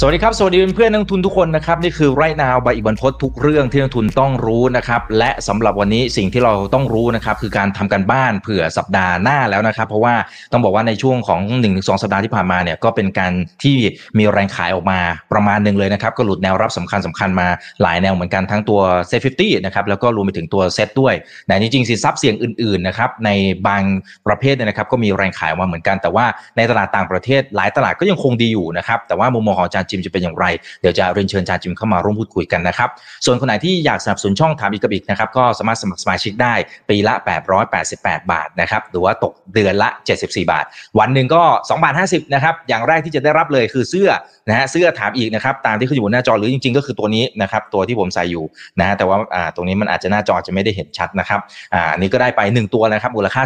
สวัสดีครับ สวัสดีเพื่อนนักทุนทุกคนนะครับ นี่คือไรนาวใบอิบันพศทุกเรื่องที่นักทุนต้องรู้นะครับ และสำหรับวันนี้สิ่งที่เราต้องรู้นะครับ คือการทำการบ้านเผื่อสัปดาห์หน้าแล้วนะครับ เพราะว่าต้องบอกว่าในช่วงของ1นถึงสสัปดาห์ที่ผ่านมาเนี่ยก็เป็นการที่มีแรงขายออกมาประมาณหนึ่งเลยนะครับ ก็หลุดแนวรับสำคัญสำคัญมาหลายแนวเหมือนกันทั้งตัวSET50นะครับแล้วก็รวมไปถึงตัวเซ็ตด้วยแต่จริงๆสินทรัพย์เสี่ยงอื่นๆนะครับในบางประเภทเนี่ยนะครับก็มีแรงขายออกมาเหมือนกัน แต่ว่าในตลาดต่างประเทศหลายตลาดก็ยังคงดีอยู่นะครับแต่ว่ามุมมองของอาจารย์จิมจะเป็นอย่างไร เดี๋ยวจะเรียนเชิญอาจารย์จิมเข้ามาร่วมพูดคุยกันนะครับ ส่วนคนไหนที่อยากสนับสนุนช่องถามอีกกับอีกนะครับก็สามารถสมัครสมาชิกได้ปีละ 888 บาทนะครับหรือว่าตกเดือนละ 74 บาท วันหนึ่งก็2บาท50นะครับอย่างแรกที่จะได้รับเลยคือเสื้อนะฮะเสื้อถามอีกนะครับตามที่เขาอยู่บนหน้าจอหรือจริงๆ ก็คือตัวนี้นะครับตัวที่ผมใส่อยู่นะฮะแต่ว่าอ่าตรงนี้มันอาจจะหน้าจอจะไม่ได้เห็นชัดนะครับอ่านี้ก็ได้ไป 1 ตัวนะครับมูลค่า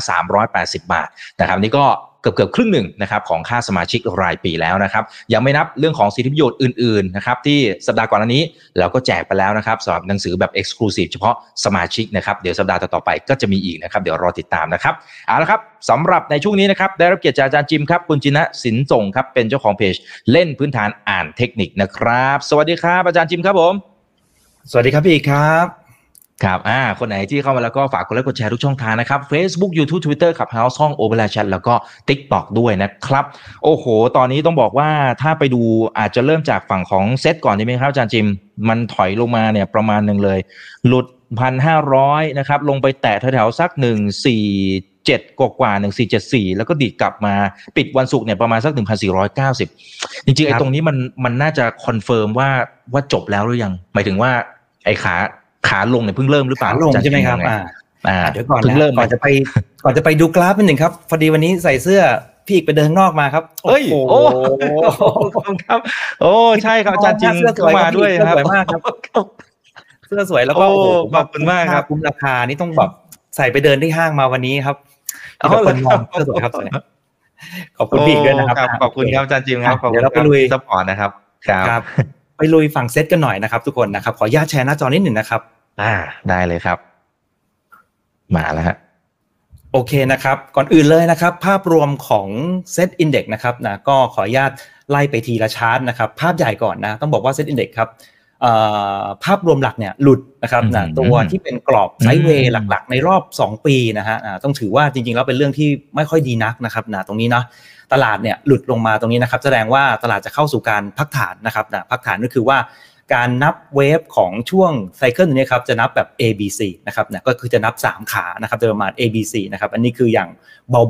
380 บาทนะครับนี่ก็ กือบเกือบครึ่งหนึ่งนะครับของค่าสมาชิกรายปีแล้วนะครับยังไม่นับเรื่องของสิทธิประโยชน์อื่นๆนะครับที่สัปดาห์ก่อนอันนี้เราก็แจกไปแล้วนะครับสำหรับหนังสือแบบ Exclusive เฉพาะสมาชิกนะครับเดี๋ยวสัปดาห์ต่อๆไปก็จะมีอีกนะครับเดี๋ยวรอติดตามนะครับเอาละครับสำหรับในช่วงนี้นะครับได้รับเกียรติจากอาจารย์จิมครับคุณจินะสินส่งครับเป็นเจ้าของเพจเล่นพื้นฐานอ่านเทคนิคนะครับ สวัสดีครับอาจารย์จิมครับผม สวัสดีครับพี่ครับ ครับอ่าคนไหนที่เข้ามาแล้วก็ฝากกดไลค์กดแชร์ทุกช่องทางนะครับ Facebook YouTube Twitter ขับ House ห้อง o p e r a Chat แล้วก็ TikTok ด้วยนะครับ โอ้โห ตอนนี้ต้องบอกว่าถ้าไปดูอาจจะเริ่มจากฝั่งของเซตก่อนดีไหมครับอาจารย์จิม มันถอยลงมาเนี่ยประมาณหนึ่งเลย หลุดพันห้าร้อยนะครับ ลงไปแตะแถวๆสักหนึ่งสี่เจ็ดกว่าหนึ่งสี่เจ็ดสี่แล้วก็ดีดกลับมาปิดวันศุกร์เนี่ยประมาณสักหนึ่งพันสี่ร้อยเก้าสิบจริงๆไอ้ตรงนี้มันมันน่าจะ confirm ว่าว่าจบแล้วหรือยัง หมายถึงว่าไอ้ขา ขาลงเนี่ยเพิ่งเริ่มหรือเปล่าขาลงใช่ไหมครับอ่าอ่าเดี๋ยวก่อนเพิ่งนะเริ่มก่อนจะไปก่อนจะไปดูกราฟนิดหนึ่งครับพอดีวันนี้ใส่เสื้อพี่อีกไปเดินข้างนอกมาครับเอ้ยโอ้โอ้โหครับ โอ้ใช่ครับอาจารย์จิมเสื้อสเข้าวยมาด้วยครับเสื้อสวยมากครับเสื้อสวยแล้วก็โอ้โอ้โหขอบคุณมากครับคุ้มราคานี่ต้องแบบใส่ไปเดินที่ห้างมาวันนี้ครับเอามีแต่คนมองเหรอเสื้อสวยครับสวยขอบคุณพี่อีกด้วยนะครับขอบคุณครับอาจารย์จิมครับขอบคุณเดี๋ยวเราไปลุยสปอร์ตนะครับครับครับ ไปลุยฝั่งเซตกันหน่อยนะครับ ทุกคนนะครับขออนุญาตแชร์หน้าจอนิดหนึ่งนะครับ อ่า ได้เลยครับ มาแล้วฮะโอเคนะครับ ก่อนอื่นเลยนะครับ ภาพรวมของ SET Index นะครับนะก็ขออนุญาตไล่ไปทีละชาร์ตนะครับ ภาพใหญ่ก่อนนะ ต้องบอกว่า SET Index ครับเอ่อภาพรวมหลักเนี่ยหลุดนะครับนะอืมตัวที่เป็นกรอบ sideway อืมหลักๆ ในรอบ 2 ปีนะฮะอ่าต้องถือว่าจริงๆแล้วเป็นเรื่องที่ไม่ค่อยดีนักนะครับนะตรงนี้เนาะตลาดเนี่ยหลุดลงมาตรงนี้นะครับ แสดงว่าตลาดจะเข้าสู่การพักฐานนะครับนะพักฐานก็คือว่า การนับ wave ของช่วง cycle นี้ครับจะนับแบบ A B C นะครับนะก็คือจะนับ 3 ขานะครับจะประมาณ A B C นะครับอันนี้คืออย่าง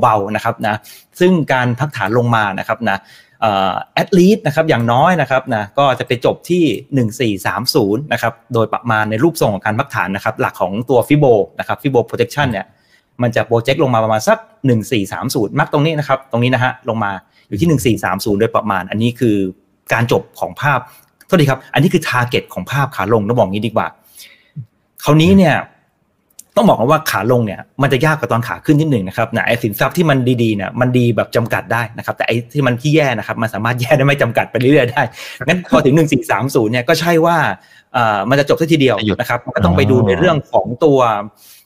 เบาๆนะครับนะซึ่งการพักฐานลงมานะครับนะat least นะครับอย่างน้อยนะครับนะก็จะไปจบที่ 1430นะครับโดยประมาณในรูปทรงของการพักฐานนะครับหลักของตัว Fibo นะครับ Fibo projection เนี่ยมันจะ project ลงมาประมาณสัก 1430 มักตรงนี้นะครับตรงนี้นะฮะลงมาอยู่ที่ 1430 โดยประมาณ อันนี้คือการจบของภาพ โทษทีครับ อันนี้คือ t a r g e t ของภาพขาลงต้องบอกงี้ดีกว่าคราวนี้เนี่ย ต้องบอกว่าขาลงเนี่ย มันจะยากกว่าตอนขาขึ้นนิดหนึ่งนะครับนะไอ้สินทรัพย์ที่มันดีๆเนี่ยมันดีแบบจำกัดได้นะครับ แต่ไอ้ที่มันที่แย่นะครับ มันสามารถแย่ได้ไม่จำกัดไปเรื่อยๆได้งั้นพอถึง1430เนี่ยก็ใช่ว่าเอ่อมันจะจบซะทีเดียวหยุดนะครับก็ต้องไปดูในเรื่องของตัว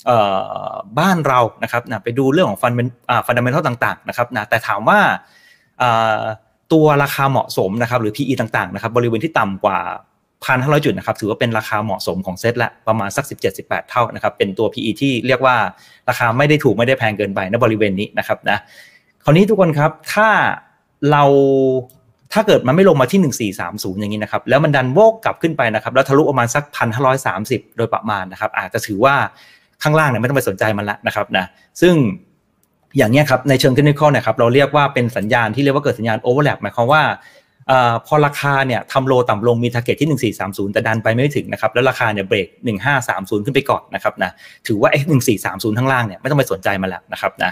เอ่อบ้านเรานะครับนะไปดูเรื่องของฟันฟันดัมเมนทัลต่าง ๆ นะครับนะแต่ถามว่าเอ่อ ตัวราคาเหมาะสมนะครับหรือ PE ต่างๆนะครับบริเวณที่ต่ำกว่า1,500จุดนะครับถือว่าเป็นราคาเหมาะสมของเซตละประมาณสัก 17-18 เท่านะครับเป็นตัว PE ที่เรียกว่าราคาไม่ได้ถูกไม่ได้แพงเกินไปในบริเวณนี้นะครับนะคราวนี้ทุกคนครับถ้าเราถ้าเกิดมันไม่ลงมาที่ 1430 อย่างนี้นะครับแล้วมันดันวกกลับขึ้นไปนะครับแล้วทะลุประมาณสัก 1,530 โดยประมาณนะครับอาจจะถือว่าข้างล่างเนี่ยไม่ต้องไปสนใจมันละนะครับนะซึ่ง อย่างเนี้ยครับในเชิงเทคนิคเนี่ยครับเราเรียกว่าเป็นสัญญาณที่เรียกว่าเกิดสัญญาณ overlap หมายความว่าอ่าพอราคาเนี่ยทำ low ต่ำลงมี target ที่ 1430 แต่ดันไปไม่ถึงนะครับแล้วราคาเนี่ยเบรก 1530 ขึ้นไปก่อนนะครับนะถือว่าไอ้1430 ข้างล่างเนี่ยไม่ต้องไปสนใจมันแล้วนะครับนะ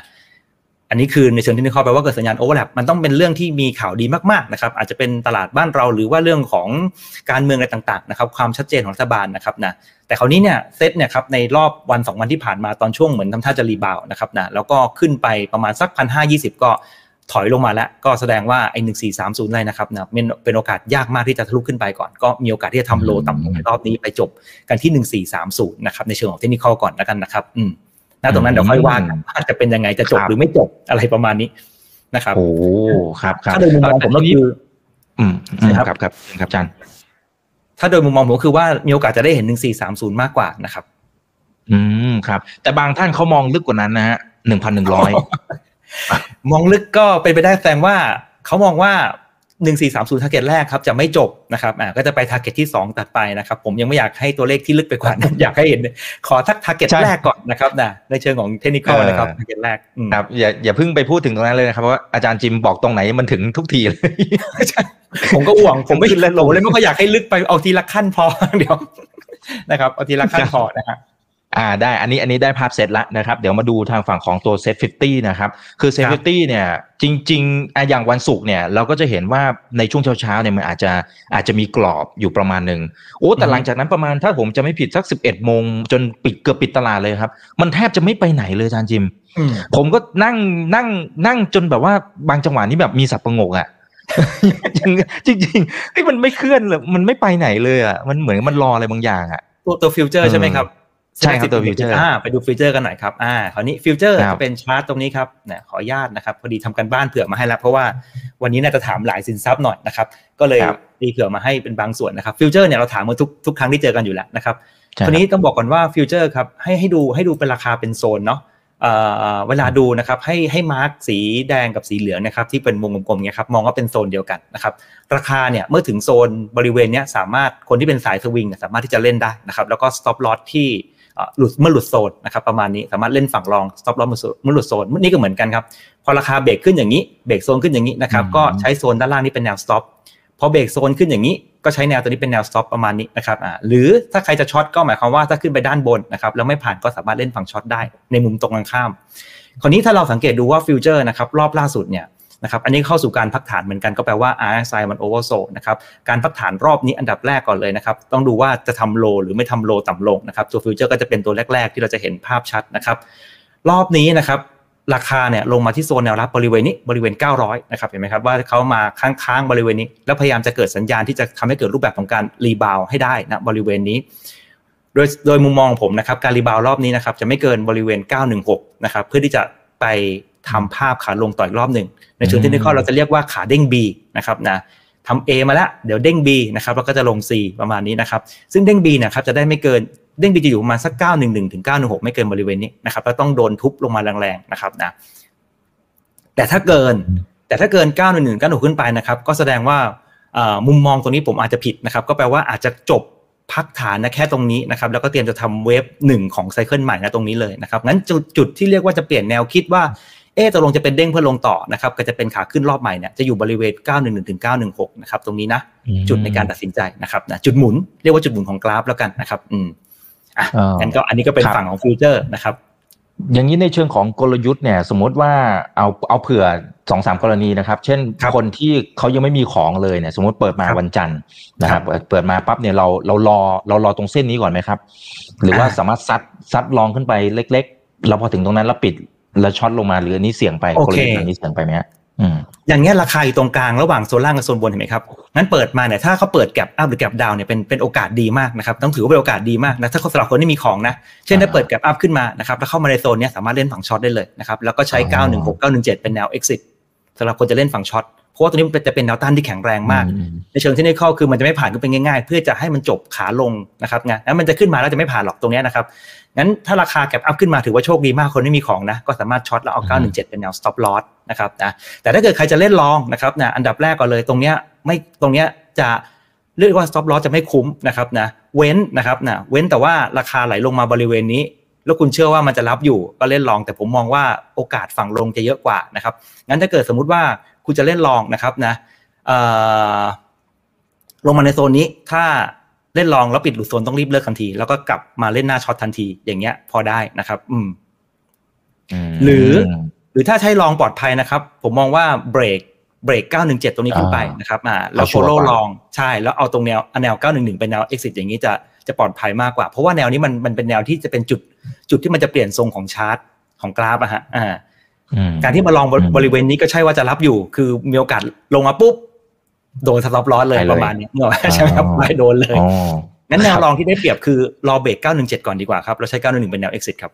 อันนี้คือในเชิง technical แปลว่าเกิดสัญญาณ overlap มันต้องเป็นเรื่องที่มีข่าวดีมากๆนะครับอาจจะเป็นตลาดบ้านเราหรือว่าเรื่องของการเมืองอะไรต่างๆนะครับความชัดเจนของรัฐบาลนะครับนะแต่คราวนี้เนี่ยเซตเนี่ยครับในรอบวันสองวันที่ผ่านมาตอนช่วงเหมือนทำท่าจะ rebound นะครับนะแล้วก็ขึ้นไปประมาณสักพันห้ายี่สิบก็ถอยลงมาแล้ว ก็แสดงว่าไอ้หนึ่งสี่สามศูนย์เลยนะครับนะเป็นเป็นโอกาสยากมากที่จะทะลุขึ้นไปก่อน ก็มีโอกาสที่จะทำ low ต่ำลงในรอบนี้ไปจบกันที่หนึ่งสี่สามศูนย์นะครับในเชิงของเทคนิคก่อนแล้วกันนะครับอืม นะตรงนั้นเดี๋ยวค่อยว่ากันว่าจะเป็นยังไงจะจบหรือไม่จบอะไรประมาณนี้นะครับโอ้ครับครับถ้าโดยมุมมองผมก็คือ อืมอืมครับครับครับครับอาจารย์ถ้าโดยมุมมองผมก็คือว่ามีโอกาสจะได้เห็นหนึ่งสี่สามศูนย์มากกว่านะครับ อืมครับ แต่บางท่านเขามองลึกกว่านั้นนะฮะหนึ่งพันหนึ่งร้อยมองลึกก็เป็นไปได้แสดงว่าเขามองว่า หนึ่งสี่สามศูนย์ target แรกครับจะไม่จบนะครับอ่าก็จะไป target ที่สองถัดไปนะครับ ผมยังไม่อยากให้ตัวเลขที่ลึกไปกว่านั้น อยากให้เห็น ขอทัก target ใช่แรกก่อนนะครับนะในเชิงของ technical เออนะครับ target แรกอืมครับอย่าอย่าเพิ่งไปพูดถึงตรงนั้นเลยนะครับเพราะว่าอาจารย์จิมบอกตรงไหนมันถึงทุกทีเลยผมก็ห่วงผมไม่ขึ้นและลงผมเลยไม่ค่อยอยากให้ลึกไปเอาทีละขั้นพอเดี๋ยวนะครับเอาทีละขั้นพอนะฮะ อ่าได้อันนี้อันนี้ได้ภาพเซตละนะครับ เดี๋ยวมาดูทางฝั่งของตัว SET50 นะครับ คือเซตครับ50 เนี่ย จริงๆอะอย่างวันศุกร์เนี่ย เราก็จะเห็นว่าในช่วงเช้าๆเนี่ยมันอาจจะอาจจะมีกรอบอยู่ประมาณหนึ่งโอ้แต่หลังจากนั้นประมาณถ้าผมจะไม่ผิดสัก 11โมงจนปิดเกือบปิดตลาดเลยครับ มันแทบจะไม่ไปไหนเลยอาจารย์จิมอืมผมก็นั่งนั่งนั่งจนแบบว่าบางจังหวะนี้แบบมีสับประงกอะยังจริงๆเฮ้ยมันไม่เคลื่อนเลยมันไม่ไปไหนเลยอะมันเหมือนมันรออะไรบางอย่างอะตัวตัวฟิวเจอร์ใช่ไหมครับ ใช่ครับตัวฟิวเจอร์อ่าไปดูฟิวเจอร์กันหน่อยครับอ่าคราวนี้ฟิวเจอร์ครับจะเป็นชาร์ตตรงนี้ครับเนี่ยขออนุญาตนะครับพอดีทำการบ้านเผื่อมาให้แล้วเพราะว่าวันนี้น่าจะถามหลายสินทรัพย์หน่อยนะครับ ก็เลยครับตีเผื่อมาให้เป็นบางส่วนนะครับฟิวเจอร์เนี่ยเราถามมาทุกทุกครั้งที่เจอกันอยู่แล้วนะครับใช่ทีนี้ต้องบอกก่อนว่าฟิวเจอร์ครับให้ให้ดูให้ดูเป็นราคาเป็นโซนเนาะเอ่อเวลาดูนะครับให้ให้ mark สีแดงกับสีเหลืองนะครับที่เป็นวงกลมๆเนี่ยครับมองว่าเป็นโซนเดียวกันนะครับราคาเนี่ยเมื่อถึงโซนบริเวณเนี้ยสามารถคนที่เป็นสายสวิงเนี่ยสามารถที่จะเล่นได้นะครับแล้วก็ stop loss ที่เอ่อ หลุดเมื่อหลุดโซนนะครับประมาณนี้สามารถเล่นฝั่งรอง stop loss เมื่อหลุดโซนเมื่อนี้ก็เหมือนกันครับพอราคาเบรกขึ้นอย่างนี้เบรกโซนขึ้นอย่างนี้นะครับอืมก็ใช้โซนด้านล่างนี้เป็นแนว stop พอเบรกโซนขึ้นอย่างนี้ก็ใช้แนวตัวนี้เป็นแนว stop ประมาณนี้นะครับอ่าหรือถ้าใครจะ short ก็หมายความว่าถ้าขึ้นไปด้านบนนะครับแล้วไม่ผ่านก็สามารถเล่นฝั่ง short ได้ในมุมตรงกันข้าม คราวนี้ถ้าเราสังเกตดูว่าฟิวเจอร์นะครับรอบล่าสุดเนี่ย นะครับอันนี้เข้าสู่การพักฐานเหมือนกันก็แปลว่า RSI มัน oversold นะครับการพักฐานรอบนี้อันดับแรกก่อนเลยนะครับต้องดูว่าจะทำ low หรือไม่ทำ low ต่ำลงนะครับตัวฟิวเจอร์ก็จะเป็นตัวแรก ๆ ที่เราจะเห็นภาพชัดนะครับรอบนี้นะครับราคาเนี่ยลงมาที่โซนแนวรับบริเวณนี้บริเวณ 900 นะครับเห็นไหมครับว่าเขามาค้างๆบริเวณนี้ แล้วพยายามจะเกิดสัญญาณที่จะทำให้เกิดรูปแบบของการ rebound ให้ได้นะบริเวณนี้ โดยโดยมุมมองผมนะครับการ rebound รอบนี้นะครับจะไม่เกินบริเวณ 916 นะครับเพื่อที่จะไป ทำภาพขาลงต่ออีกรอบหนึ่งในเชิง technical เราจะเรียกว่าขาเด้ง B นะครับนะทำ A มาแล้วเดี๋ยวเด้ง B นะครับแล้วก็จะลง C ประมาณนี้นะครับซึ่งเด้ง B เนี่ยครับจะได้ไม่เกินเด้ง B จะอยู่ประมาณสัก 911ถึง916 ไม่เกินบริเวณนี้นะครับแล้วต้องโดนทุบลงมาแรงๆนะครับนะแต่ถ้าเกินแต่ถ้าเกิน 911 916ขึ้นไปนะครับก็แสดงว่าเอ่อมุมมองตรงนี้ผมอาจจะผิดนะครับก็แปลว่าอาจจะจบพักฐานนะแค่ตรงนี้นะครับแล้วก็เตรียมจะทำเวฟหนึ่งของไซเคิลใหม่นะตรงนี้เลยนะครับงั้นจุดจุดที่เรียกว่าจะเปลี่ยนแนวคิดว่า เอ๊ะตกลงจะเป็นเด้งเพื่อลงต่อนะครับก็จะเป็นขาขึ้นรอบใหม่เนี่ยจะอยู่บริเวณ 911ถึง916 นะครับ ตรงนี้นะ จุดในการตัดสินใจนะครับนะจุดหมุนเรียกว่าจุดหมุนของกราฟแล้วกันนะครับ อืมอะเอองั้นก็อันนี้ก็เป็นครับฝั่งของฟิวเจอร์นะครับอย่างนี้ในเชิงของกลยุทธ์เนี่ยสมมติว่าเอาเอาเผื่อสองสามกรณีนะครับ เช่นครับคนที่เขายังไม่มีของเลยเนี่ยสมมติเปิดมาครับวันจันทร์นะครับครับเปิดเปิดมาปั๊บเนี่ยเราเรารอเรารอตรงเส้นนี้ก่อนไหมครับ หรือว่าอ่าสามารถซัดซัด long ขึ้นไปเล็กๆแล้วพอถึงตรงนั้นแล้วปิด แล้ว short ลงมาหรืออันนี้เสี่ยงไปโอเคกลยุทธ์อย่างนี้เสี่ยงไปไหมฮะอืมอย่างเงี้ยราคาอยู่ตรงกลางระหว่างโซนล่างกับโซนบนเห็นไหมครับงั้นเปิดมาเนี่ยถ้าเขาเปิด gap up หรือ gap down เนี่ยเป็นเป็นโอกาสดีมากนะครับต้องถือว่าเป็นโอกาสดีมากนะถ้าสำหรับคนที่มีของนะเช่นถ้าอ่าเปิด gap up ขึ้นมานะครับแล้วเข้ามาในโซนเนี้ยสามารถเล่นฝั่ง short ได้เลยนะครับแล้วก็ใช้อ๋อ916 917 เป็นแนว exit สำหรับคนจะเล่นฝั่ง short เพ ราะว่าตัวนี้มันเป็นจะเป็นแนวต้านที่แข็งแรงมากอืมในเชิงที่ในข้อคือมันจะไม่ผ่านก็เป็นง่ายๆ เพื่อจะให้มันจบขาลงนะครับงั้นแล้วมันจะขึ้นมาแล้วจะไม่ผ่านหรอกตรงเนี้ยนะครับงั้นถ้าราคา gap up ขึ้นมาถือว่าโชคดีมากคนไม่มีของนะก็สามารถ short แล้วเอาอืม917 เป็นแนว stop loss นะครับนะแต่ถ้าเกิดใครจะเล่นลองนะครับนะอันดับแรกก่อนเลยตรงเนี้ยไม่ตรงเนี้ยจะเรียกว่า stop loss จะไม่คุ้มนะครับนะเว้นนะครับนะเว้นแต่ว่าราคาไหลลงมาบริเวณนี้ แล้วคุณเชื่อว่ามันจะรับอยู่ก็เล่นลอง แต่ผมมองว่าโอกาสฝั่งลงจะเยอะกว่านะครับงั้นถ้าเกิดสมมุติว่าคุณจะเล่นลองนะครับนะเอ่อลงมาในโซนนี้ถ้าเล่นลองแล้วปิดหลุดโซนต้องรีบเลิกทันที แล้วก็กลับมาเล่นหน้าช็อตทันทีอย่างเงี้ย พอได้นะครับ อืมมหรือหรือถ้าใช้ลองปลอดภัยนะครับ ผมมองว่าเบรกเบรก 917 ตรงนี้ขึ้นไปอ่านนะครับอ่าแล้วเอาชัโฟวร์โล่กว่าลองใช่แล้วเอาตรงแนวแนว 911 เป็นแนว exit อย่างนี้จะจะปลอดภัยมากกว่า เพราะว่าแนวนี้มันมันเป็นแนวที่จะเป็นจุด จุดที่มันจะเปลี่ยนทรงของชาร์ตของกราฟอะฮะอ่าอืมการที่มาลองบริอืมบริเวณนี้ก็ใช่ว่าจะรับอยู่ คือมีโอกาสลงมาปุ๊บ โดนสต็อปลอสเลยไปเลยประมาณนี้เนกอะใช่ไหมครับอ๋อไปโดนเลยอ๋องั้นแนวครับรองที่ได้เปรียบคือรอเบรก917 ก่อนดีกว่าครับ เราใช้ 911 เป็นแนว exit ครับ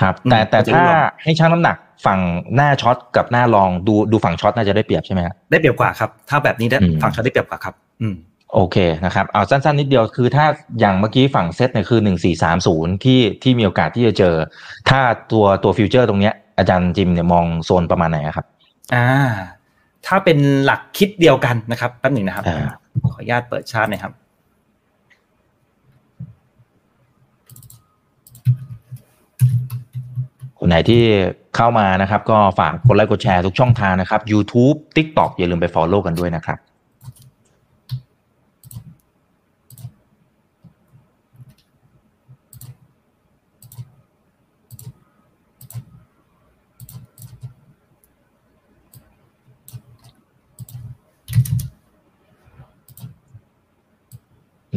ครับอืมแต่แต่ก็จะถ้าร่วมให้ชั่งน้ำหนักฝั่งหน้า short กับหน้า long ดูดูฝั่ง short น่าจะได้เปรียบใช่ไหมครับได้เปรียบกว่าครับ ถ้าแบบนี้ได้อืมฝั่ง short ได้เปรียบกว่าครับ อืม โอเคนะครับ เอาสั้นๆนิดเดียวคือถ้าอย่างเมื่อกี้ฝั่งเซตเนี่ยคือหนึ่งสี่สามศูนย์ที่ที่มีโอกาสที่จะเจอ ถ้าตัวตัวฟิวเจอร์ตรงเนี้ยอาจารย์จิมเนี่ยมองโซนประมาณไหนอะครับ อ่า ถ้าเป็นหลักคิดเดียวกันนะครับแป๊บหนึ่งนะครับอ่าขออนุญาตเปิดชาร์ตหน่อยครับ คนไหนที่เข้ามานะครับ ก็ฝากกดไลค์กดแชร์ทุกช่องทางนะครับ YouTube TikTok อย่าลืมไป Follow กันด้วยนะครับ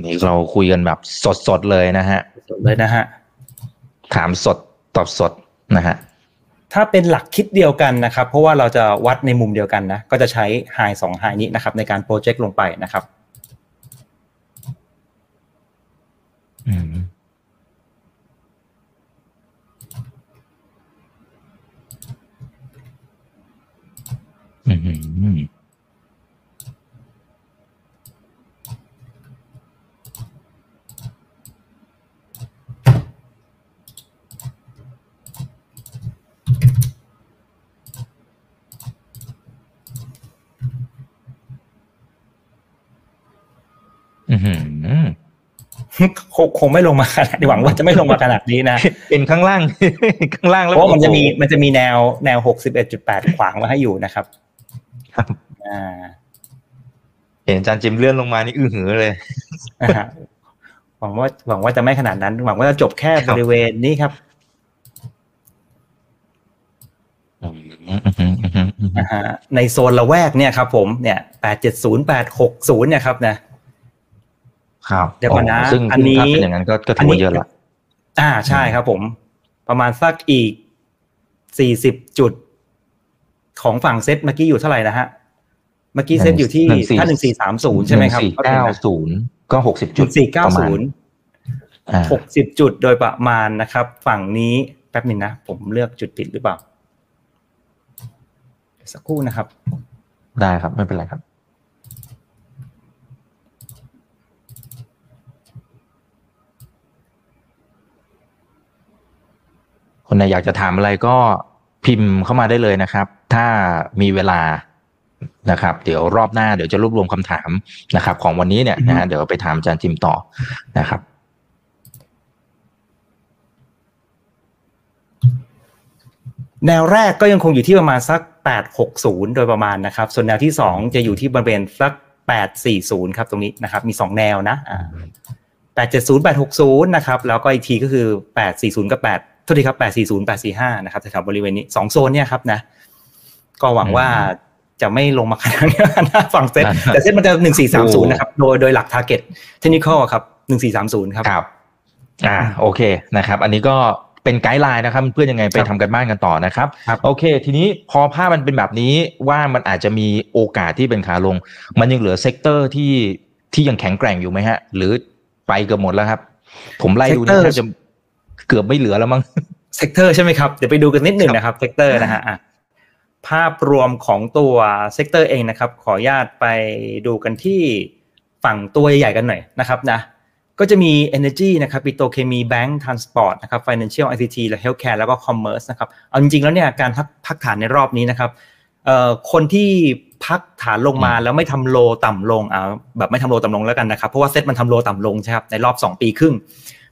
นี่เราคุยกันแบบสดๆเลยนะฮะเลยนะฮะถามสดตอบสดนะฮะถ้าเป็นหลักคิดเดียวกันนะครับ เพราะว่าเราจะวัดในมุมเดียวกันนะ ก็จะใช้ไฮสองไฮนี้นะครับ ในการโปรเจกต์ลงไปนะครับอืมอืม อืม คงคงไม่ลงมาขนาดหวังว่าจะไม่ลงมาขนาดนี้นะเป็นข้างล่างข้างล่างเพแล้วราะว่ามันจะมีโอ้โหมันจะมีแนวแนวหกสิบเอ็ดจุดแปดขวางไว้ให้อยู่นะครับ ครับอ่าเห็นอาจารย์จิมเลื่อนลงมานี่อื้อหือเลยนะฮะหวังว่าหวังว่าจะไม่ขนาดนั้น หวังว่าจะจบแค่ครับบริเวณนี้ครับอืมอืมอืมอืมอืมนะฮะในโซนละแวกเนี่ยครับผมเนี่ยแปดเจ็ดศูนย์แปดหกศูนย์เนี่ยครับนะ ครับเดี๋ยวก่อนนะซึ่งอันนี้ถ้าเป็นอย่างนั้นก็ก็ถือว่าเยอะละอ่าใช่ครับผม ประมาณสักอีกสี่สิบจุด ของฝั่งเซตเมื่อกี้อยู่เท่าไหร่นะฮะเมื่อกี้เซตอยู่ที่หนึ่งสี่ถ้าหนึ่งสี่สามศูนย์ใช่ไหมครับสี่เก้าศูนย์ก็หกสิบหจุดนึ่งสี่เก้าประมาณศูนย์อ่าหกสิบจุดโดยประมาณนะครับ ฝั่งนี้แป๊บหนึงนะ ผมเลือกจุดผิดหรือเปล่า สักครู่นะครับ ได้ครับไม่เป็นไรครับ คนไหนอยากจะถามอะไรก็พิมพ์เข้ามาได้เลยนะครับ ถ้ามีเวลานะครับ เดี๋ยวรอบหน้าเดี๋ยวจะรวบรวมคำถามนะครับ ของวันนี้เนี่ยนะฮะเดี๋ยวไปถามอาจารย์จิมต่อนะครับแนวแรกก็ยังคงอยู่ที่ประมาณสัก 860 โดยประมาณนะครับ ส่วนแนวที่ 2 จะอยู่ที่บริเวณสัก 840 ครับตรงนี้นะครับ มี 2 แนวนะอ่า870 860 นะครับ แล้วก็อีกทีก็คือ 840 กับ8โทษทีครับ840 845นะครับแถวๆบริเวณนี้2โซนเนี่ยครับนะ ก็หวังว่าจะไม่ลงมาขนาดนี้นะฝั่งเซ็ตอ่าแต่เซ็ตมันจะโอ้1430 นะครับ โดยโดยหลัก target technical ครับ 1430 ครับครับ อ่าโอเคนะครับ อันนี้ก็เป็น guideline นะครับเพื่อนยังไงไปครับทำการบ้านกันต่อนะครับครับ โอเค ทีนี้พอภาพมันเป็นแบบนี้ว่ามันอาจจะมีโอกาสที่เป็นขาลง มันยังเหลือ sector ที่ที่ยังแข็งแกร่งอยู่ไหมฮะ หรือไปเกือบหมดแล้วครับ ผมไล่ดูนี่ Sector แทบจะ เกือบไม่เหลือแล้วมั้ง sector ใช่ไหมครับเดี๋ยวไปดูกันนิดหนึ่งนะครับ sector นะฮะอะภาพรวมของตัว sector เองนะครับ ขออนุญาตไปดูกันที่ฝั่งตัวใหญ่ๆกันหน่อยนะครับนะก็จะมี Energy นะครับปิโตรเคมีแบงก์ transport นะครับ Financial ICT และ Healthcare แล้วก็ Commerce นะครับเอาจริงๆแล้วเนี่ยการพักพักฐานในรอบนี้นะครับเอ่อคนที่พักฐานลงมาแล้วไม่ทำ low ต่ำลงอ่าแบบไม่ทำ low ต่ำลงแล้วกันนะครับ เพราะว่าเซ็ตมันทำ low ต่ำลงใช่ครับในรอบ 2 ปีครึ่ง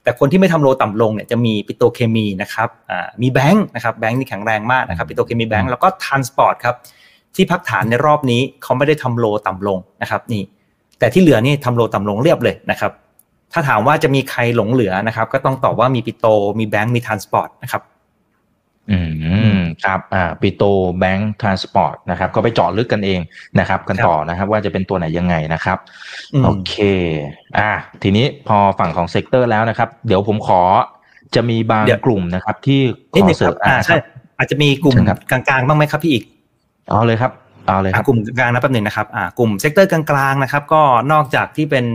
แต่คนที่ไม่ทำ low ต่ำลงเนี่ยจะมีปิโตรเคมีนะครับอ่ามีแบงค์นะครับแบงค์นี่แข็งแรงมากนะครับปิโตรเคมีแบงค์แล้วก็ transport ครับที่พักฐานในรอบนี้เขาไม่ได้ทำ low ต่ำลงนะครับนี่แต่ที่เหลือนี่ทำ low ต่ำลงเรียบเลยนะครับถ้าถามว่าจะมีใครหลงเหลือนะครับ ก็ต้องตอบว่ามีปิโตรมีแบงค์มี transport นะครับ อืม ครับอ่าปิโตรแบงก์ transport นะครับก็ไปเจาะลึกกันเองนะครับกันต่อนะครับ ว่าจะเป็นตัวไหนยังไงนะครับอืมโอเคอะทีนี้พอฝั่งของ sector แล้วนะครับ เดี๋ยวผมขอจะมีบางเดี๋ยวกลุ่มนะครับ ที่ขนิดอหนึ่งเสริครัมบอ่าคใช่รับอาจจะมีกลุ่มเชิญครับกลางๆบ้างไหมครับพี่อีกอ๋อเลยครับ เอาเลยคอะรับกลุ่มกลางๆนะแป๊บหนึงนะครับอ่ากลุ่มเซกเตอร์กลางๆนะครับ ก็นอกจากที่เป็น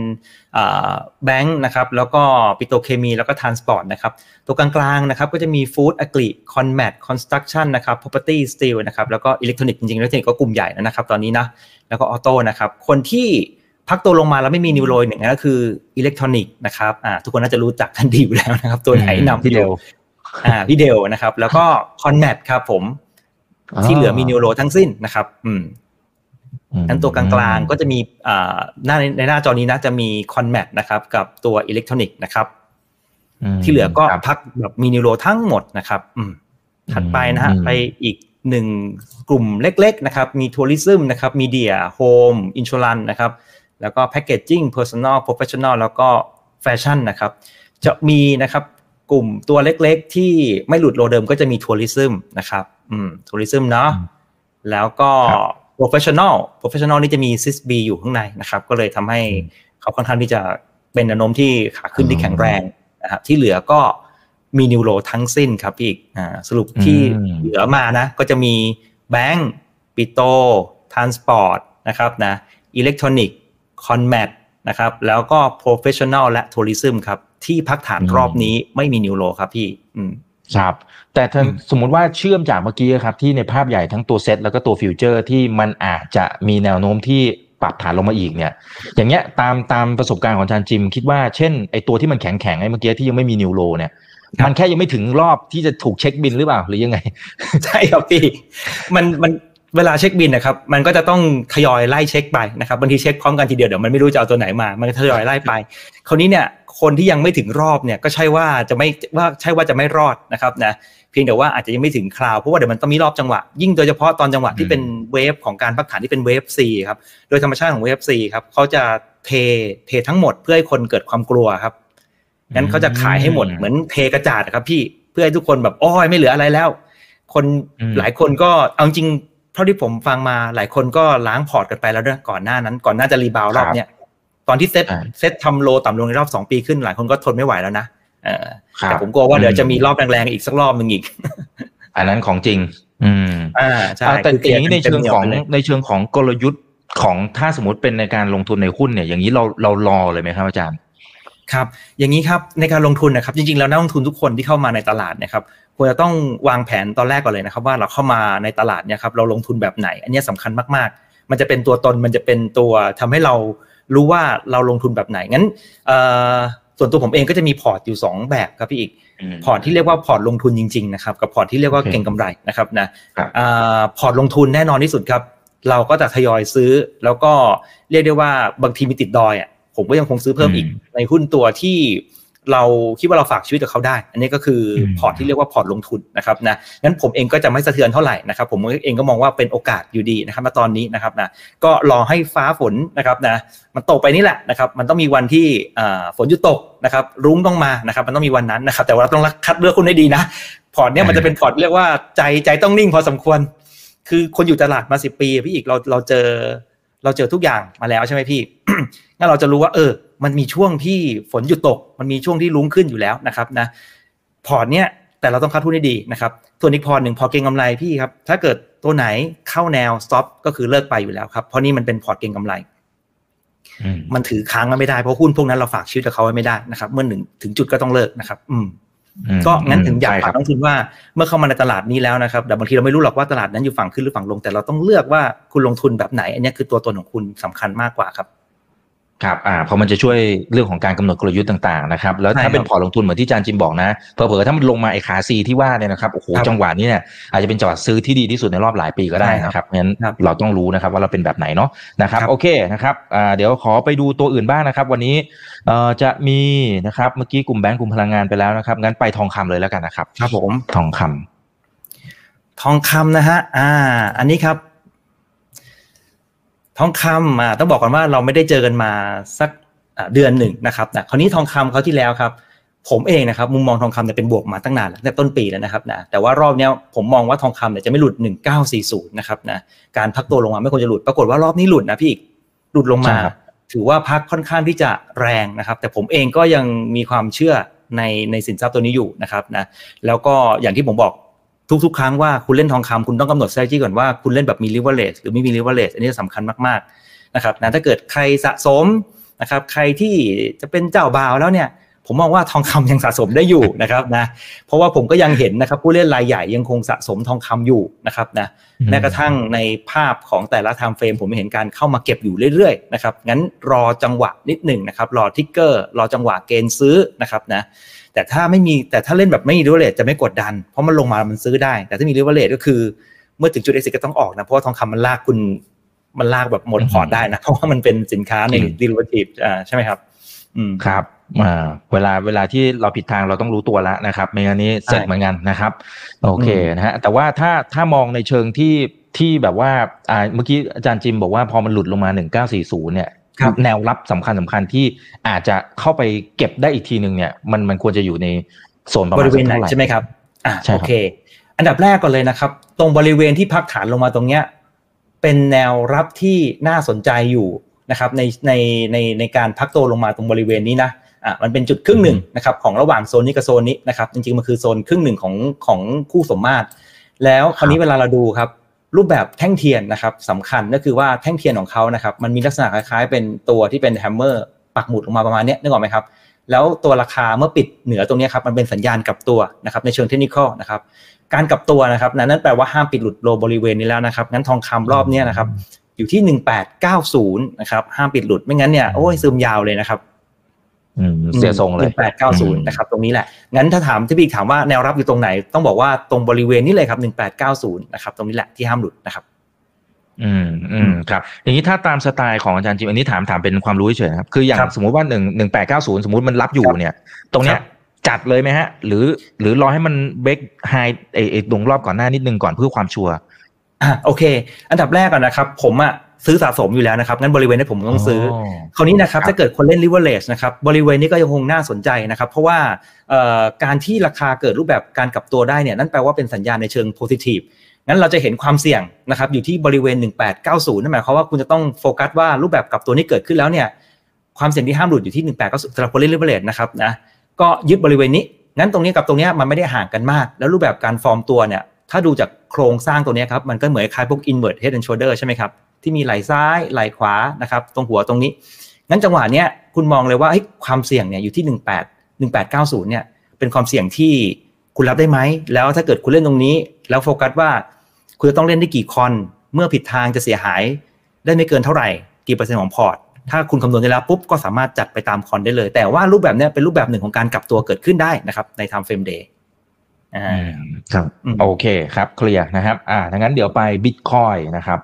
แบงค์นะครับ แล้วก็ปิโตรเคมีแล้วก็ทรานสปอร์ตนะครับ ตัวกลางๆนะครับก็จะมีฟู้ดอกริคอนแมทคอนสตรักชั่นนะครับ property steel นะครับ แล้วก็อิเล็กทรอนิกส์จริงๆอิเล็กทรอนิกส์ก็กลุ่มใหญ่นะครับ ตอนนี้นะแล้วก็ออโต้นะครับ คนที่พักตัวลงมาแล้วไม่มีนิวโรยหนึ่งก็คืออิเล็กทรอนิกส์นะครับอ่าทุกคนน่าจะรู้จักกันดีอยู่แล้วนะครับ ตัวไหนนำพี่เดลอ่าพี่เดลนะครับ แล้วก็ conmat ครับผม ที่เหลือมี new low ทั้งสิ้นนะครับ อืมนั้นตัวกลางๆก็จะมีอ่าหน้าในหน้าจอนี้นะจะมี conmat นะครับ กับตัวอิเล็กทรอนิกส์นะครับมที่เหลือก็ครับพักแบบมี new low ทั้งหมดนะครับ อืมถัดไปนะฮะอืมไปอีกหนึ่งกลุ่มเล็ก ๆ นะครับ มี tourism นะครับ media home insurance นะครับ แล้วก็แพ c เกจจิ้งเพอร์ซันอลโปรเฟชชั่นอลแล้วก็fashion นะครับ จะมีนะครับ กลุ่มตัวเล็กๆ ที่ไม่หลุด low เดิมก็จะมี tourism นะครับอืม tourism เนาะอืมแล้วก็ครับ professional professional นี่จะมี SISB อยู่ข้างในนะครับ ก็เลยทำให้อืมเขาค่อนข้างที่จะเป็นแนวโน้มที่ขาขึ้นที่อ๋อแข็งแรงนะครับที่เหลือก็มี new low ทั้งสิ้นครับพี่อ่าสรุปที่อืมเหลือมานะ ก็จะมีแบงก์ปิโตร transportนะครับนะอิเล็กทรอนิกส์ conmat นะครับ แล้วก็ professional และ tourism ครับ ที่พักฐานรอบนี้ไม่มี new low ครับพี่ อืมครับ แต่ถ้าอืมสมมุติว่าเชื่อมจากเมื่อกี้ครับที่ในภาพใหญ่ทั้งตัวเซตแล้วก็ตัว future ที่มันอาจจะมีแนวโน้มที่ปรับฐานลงมาอีกเนี่ย อย่างเงี้ยตามตามประสบการณ์ของอาจารย์จิม คิดว่าเช่นไอตัวที่มันแข็งแข็งๆไอ้เมื่อกี้ที่ยังไม่มี new low เนี่ยครับมันแค่ยังไม่ถึงรอบที่จะถูกเช็คบิลหรือเปล่าหรือยังไง ใช่ครับพี่มันมันเวลาเช็คบิลนะครับ มันก็จะต้องทยอยไล่เช็คไปนะครับบางทีเช็คพร้อมกันทีเดียวเดี๋ยวมันไม่รู้จะเอาตัวไหนมา มันก็ทยอยไล่ไป คราวนี้เนี่ย คนที่ยังไม่ถึงรอบเนี่ยก็ใช่ว่าจะไม่ว่าใช่ว่าจะไม่รอดนะครับนะเพียงแต่ว่าอาจจะยังไม่ถึงคราวเพราะว่าเดี๋ยวมันต้องมีรอบจังหวะ ยิ่งโดยเฉพาะตอนจังหวะที่เป็น wave ของการพักฐานที่เป็น wave C ครับโดยธรรมชาติของ wave C ครับเขาจะเทเททั้งหมดเพื่อให้คนเกิดความกลัวครับงั้นเขาจะขายให้หมดอืมเหมือนเทกระจาดอะครับ พี่เพื่อให้ทุกคนแบบโอ้ยไม่เหลืออะไรแล้ว คนอืมหลายคนก็เอาจริงเท่าที่ผมฟังมาหลายคนก็ล้างพอร์ตกันไปแล้วด้วยก่อนหน้านั้น ก่อนหน้าจะ rebound รอบเนี้ย ตอนที่เซ็ตอ่าเซ็ตทำ low ต่ำลงในรอบสองปีครึ่งหลายคนก็ทนไม่ไหวแล้วนะเออครับแต่ผมกลัวว่าเดี๋ยวอืมจะมีรอบแรงๆอีกสักรอบหนึ่งอีก อันนั้นของจริง อืมอ่าใช่อ่าแต่คืออย่างนี้ในเชิงของต็มหนียวไปลยในเชิงของกลยุทธ์ของถ้าสมมติเป็นในการลงทุนในหุ้นเนี่ย อย่างนี้เราเรารอเลยไหมครับอาจารย์ ครับ อย่างนี้ครับในการลงทุนนะครับจริงๆแล้วนักลงทุนทุกคนที่เข้ามาในตลาดเนี่ยนะครับควรจะต้องวางแผนตอนแรกก่อนเลยนะครับ ว่าเราเข้ามาในตลาดเนี่ยครับเราลงทุนแบบไหน อันเนี้ยสำคัญมากๆ มันจะเป็นตัวตนมันจะเป็นตัวทำให้เรา รู้ว่าเราลงทุนแบบไหนงั้นเอ่อส่วนตัวผมเองก็จะมีพอร์ตอยู่ 2 แบบครับพี่อีก พอร์ตที่เรียกว่าพอร์ตลงทุนจริงๆนะครับกับพอร์ตที่เรียกว่าโอเคเก็งกำไรนะครับนะครับอ่าพอร์ตลงทุนแน่นอนที่สุดครับ เราก็จะทยอยซื้อ แล้วก็เรียกได้ว่าบางทีมีติดดอยอะผมก็ยังคงซื้อเพิ่มอีกอืมในหุ้นตัวที่ เราคิดว่าเราฝากชีวิตกับเขาได้ อันนี้ก็คืออมพอร์ตที่เรียกว่าพอร์ตลงทุนนะครับนะงั้นผมเองก็จะไม่สะเทือนเท่าไหร่นะครับผมเองก็มองว่าเป็นโอกาสอยู่ดีนะครับณตอนนี้นะครับนะก็รอให้ฟ้าฝนนะครับนะมันตกไปนี่แหละนะครับมันต้องมีวันที่อ่าฝนหยุดตกนะครับรุ้งต้องมานะครับมันต้องมีวันนั้นนะครับแต่ว่าเราต้องคัดเลือกหุ้นให้ดีนะพอร์ตเนี่ยมันจะเป็นพอร์ตเรียกว่าใจใจต้องนิ่งพอสมควร คือคนอยู่ตลาดมาสิบปีอะพี่อีกเราเราเจอ เราเจอทุกอย่างมาแล้วใช่ไหมพี่งั้นเราจะรู้ว่า เออ มันมีช่วงที่ฝนหยุดตก มันมีช่วงที่รุ้งขึ้นอยู่แล้วนะครับนะพอร์ตเนี่ยแต่เราต้องคัดหุ้นให้ดีนะครับตัวอีกพอร์ตหนึ่งพอร์ตเก็งกำไรพี่ครับถ้าเกิดตัวไหนเข้าแนว stop ก็คือเลิกไปอยู่แล้วครับเพราะนี่มันเป็นพอร์ตเก็งกำไรอืมมันถือค้างกันไม่ได้เพราะหุ้นพวกนั้นเราฝากชีวิตกับเขาไว้ไม่ได้นะครับ เมื่อหนึ่งถึงจุดก็ต้องเลิกนะครับ อืมอืม ก็งั้นถึงอยากใช่คฝารักบนักลงทุนว่าเมื่อเข้ามาในตลาดนี้แล้วนะครับ แต่บางทีเราไม่รู้หรอกว่าตลาดนั้นอยู่ฝั่งขึ้นหรือฝั่งลง แต่เราต้องเลือกว่าคุณลงทุนแบบไหน อันนี้คือตัวตนของคุณสำคัญมากกว่าครับ ครับอ่าเพราะมันจะช่วยเรื่องของการกำหนดกลยุทธ์ต่างๆนะครับแล้วใช่ถ้าเป็นครับพอร์ตลงทุนเหมือนที่อาจารย์จิมบอกนะเผลอๆถ้ามันลงมาไอ้ขาซีที่ว่าเนี่ยนะครับโอ้โหครับจังหวะนี้เนี่ยอาจจะเป็นจังหวะซื้อที่ดีที่สุดในรอบหลายปีก็ได้ใช่ครับนะครับเพราะฉะนั้นครับเราต้องรู้นะครับว่าเราเป็นแบบไหนเนาะนะครับครับโอเคนะครับอ่าเดี๋ยวขอไปดูตัวอื่นบ้างนะครับ วันนี้เอ่อจะมีนะครับเมื่อกี้กลุ่มแบงก์กลุ่มพลังงานไปแล้วนะครับงั้นไปทองคำเลยแล้วกันนะครับครับผมทองคำทองคำนะฮะอ่า อันนี้ครับ ทองคำอ่าต้องบอกก่อนว่าเราไม่ได้เจอกันมาสักอ่าเดือนหนึ่งนะครับนะคราวนี้ทองคำเขาวที่แล้วครับ ผมเองนะครับมุมมองทองคำเนี่ยเป็นบวกมาตั้งนานแล้วตั้งแต่ต้นปีแล้วนะครับนะแต่ว่ารอบเนี้ยผมมองว่าทองคำเนี่ยจะไม่หลุด 1940นะครับนะการพักตัวลงมาไม่ควรจะหลุดปรากฏว่ารอบนี้หลุดนะพี่อีกหลุดลงมาใช่ครับถือว่าพักค่อนข้างที่จะแรงนะครับ แต่ผมเองก็ยังมีความเชื่อในในสินทรัพย์ตัวนี้อยู่นะครับนะแล้วก็อย่างที่ผมบอก ทุกๆ ครั้งว่าคุณเล่นทองคำคุณต้องกำหนด strategy ก่อนว่าคุณเล่นแบบมี leverage หรือไม่มี leverage อันนี้สำคัญมากๆนะครับนะถ้าเกิดใครสะสมนะครับใครที่จะเป็นเจ้าบ่าวแล้วเนี่ยผมมองว่าทองคำยังสะสมได้อยู่นะครับนะเพราะว่าผมก็ยังเห็นนะครับผู้เล่นรายใหญ่ยังคงสะสมทองคำอยู่นะครับนะแม้กระทั่งในภาพของแต่ละ timeframe ผมเห็นการเข้ามาเก็บอยู่เรื่อยๆนะครับงั้นรอจังหวะนิดหนึ่งนะครับรอ trigger รอจังหวะเกณฑ์ซื้อนะครับนะ แต่ถ้าไม่มีแต่ถ้าเล่นแบบไม่มีริเวเลตจะไม่กดดัน เพราะมันลงมามันซื้อได้ แต่ถ้ามีริเวเลตก็คือ เมื่อถึงจุดเอ็กซิก็ต้องออกนะเพราะว่าทองคำมันลากคุณมันลากแบบหมดพอร์ตได้นะเพราะว่ามันเป็นสินค้าใน derivative อ่าใช่ไหมครับ อืมครับอ่าเวลาเวลาที่เราผิดทางเราต้องรู้ตัวแล้วนะครับไม่งั้นนี้เสร็จเหมือนกันนะครับ โอเคนะฮะแต่ว่าถ้าถ้ามองในเชิงที่ที่แบบว่าอ่าเมื่อกี้อาจารย์จิมบอกว่าพอมันหลุดลงมา 1940 เนี่ยครับ แนวรับสำคัญสำคัญที่อาจจะเข้าไปเก็บได้อีกทีหนึ่งเนี่ยมันมันควรจะอยู่ในโซนประบมาณริเวณไหนท่าร่ใช่ไหมครับอ่าใช่ครับโอเค อันดับแรกก่อนเลยนะครับ ตรงบริเวณที่พักฐานลงมาตรงเนี้ยเป็นแนวรับที่น่าสนใจอยู่นะครับในในในในการพักตัวลงมาตรงบริเวณนี้นะอะมันเป็นจุดครึ่งหนึ่งนะครับของระหว่างโซนนี้กับโซนนี้นะครับจริงๆมันคือโซนครึ่งหนึ่งของของคู่สมมาตรแล้วคราวนี้เวลาเราดูครับ รูปแบบแท่งเทียนนะครับสำคัญก็คือว่าแท่งเทียนของเขานะครับมันมีลักษณะคล้ายๆ เป็นตัวที่เป็น hammer ปักหมุดลงมาประมาณเนี้ยนึกออกไหมครับแล้วตัวราคาเมื่อปิดเหนือตรงนี้ครับมันเป็นสัญญาณกลับตัวนะครับในเชิงเทคนิคนะครับการกลับตัวนะครับนั่นแปลว่าห้ามปิดหลุด low บริเวณนี้แล้วนะครับงั้นทองคำรอบนี้นะครับอยู่ที่ 1890นะครับห้ามปิดหลุดไม่งั้นเนี่ยโอ้ยซึมยาวเลยนะครับ เสียทรงเลยแปดเก้าศูนย์นะครับตรงนี้แหละ งั้นถ้าถามที่พี่อีกถามว่าแนวรับอยู่ตรงไหน ต้องบอกว่าตรงบริเวณนี้เลยครับหนึ่งแปดเก้าศูนย์นะครับตรงนี้แหละที่ห้ามหลุดนะครับ อืมอืมครับ อย่างนี้ถ้าตามสไตล์ของอาจารย์จิมอันนี้ถามถามเป็นความรู้เฉยๆนะครับ คืออย่างครับสมมุติว่าหนึ่งหนึ่งแปดเก้าศูนย์สมมติมันรับอยู่ครับเนี่ย ตรงเนี้คยรับจัดเลยไหมฮะ หรือหรือรอให้มันเบรกไฮไอไอตรงรอบก่อนหน้านิดนึงก่อนเพื่อความชัวร์อะโอเค อันดับแรกก่อนนะครับ ผมอะ ซื้อสะสมอยู่แล้วนะครับงั้นบริเวณนี้ผมต้องซื้ออคราวนี้นะครับครับถ้าเกิดคนเล่น leverage นะครับบริเวณนี้ก็ยังคงน่าสนใจนะครับ เพราะว่าเอ่อการที่ราคาเกิดรูปแบบการกลับตัวได้เนี่ยนั่นแปลว่าเป็นสัญญาณในเชิง positive งั้นเราจะเห็นความเสี่ยงนะครับอยู่ที่บริเวณ 1890 นั่นหมายความว่าคุณจะต้องโฟกัสว่ารูปแบบกลับตัวนี้เกิดขึ้นแล้วเนี่ยความเสี่ยงที่ห้ามหลุดอยู่ที่ 1890สำหรับคนเล่น leverage นะครับนะก็ยึดบริเวณนี้งั้นตรงนี้กับตรงเนี้ยมันไม่ได้ห่างกันมาก แล้วรูปแบบการฟอร์มตัวเนี่ยถ้าดูจากโครงสร้างตัวเนี้ยครับมันก็เหมือนคล้ายพวก invert head and shoulder ใช่ไหมครับ ที่มีไหลซ้ายไหลขวานะครับตรงหัวตรงนี้ งั้นจังหวะเนี้ยคุณมองเลยว่าเฮ้ยความเสี่ยงเนี่ยอยู่ที่ 18 1890เนี่ยเป็นความเสี่ยงที่คุณรับได้ไหม แล้วถ้าเกิดคุณเล่นตรงนี้ แล้วโฟกัสว่าคุณจะต้องเล่นได้กี่คอน เมื่อผิดทางจะเสียหาย ได้ไม่เกินเท่าไหร่ กี่เปอร์เซ็นต์ของพอร์ต ถ้าคุณคำนวณได้แล้วปุ๊บก็สามารถจัดไปตามคอนได้เลย แต่ว่ารูปแบบเนี้ยเป็นรูปแบบหนึ่งของการกลับตัวเกิดขึ้นได้นะครับใน time frame day อ่าครับอืมโอเคครับเคลียร์นะครับ อ่าดังนั้นเดี๋ยวไปบิตคอยนะครับ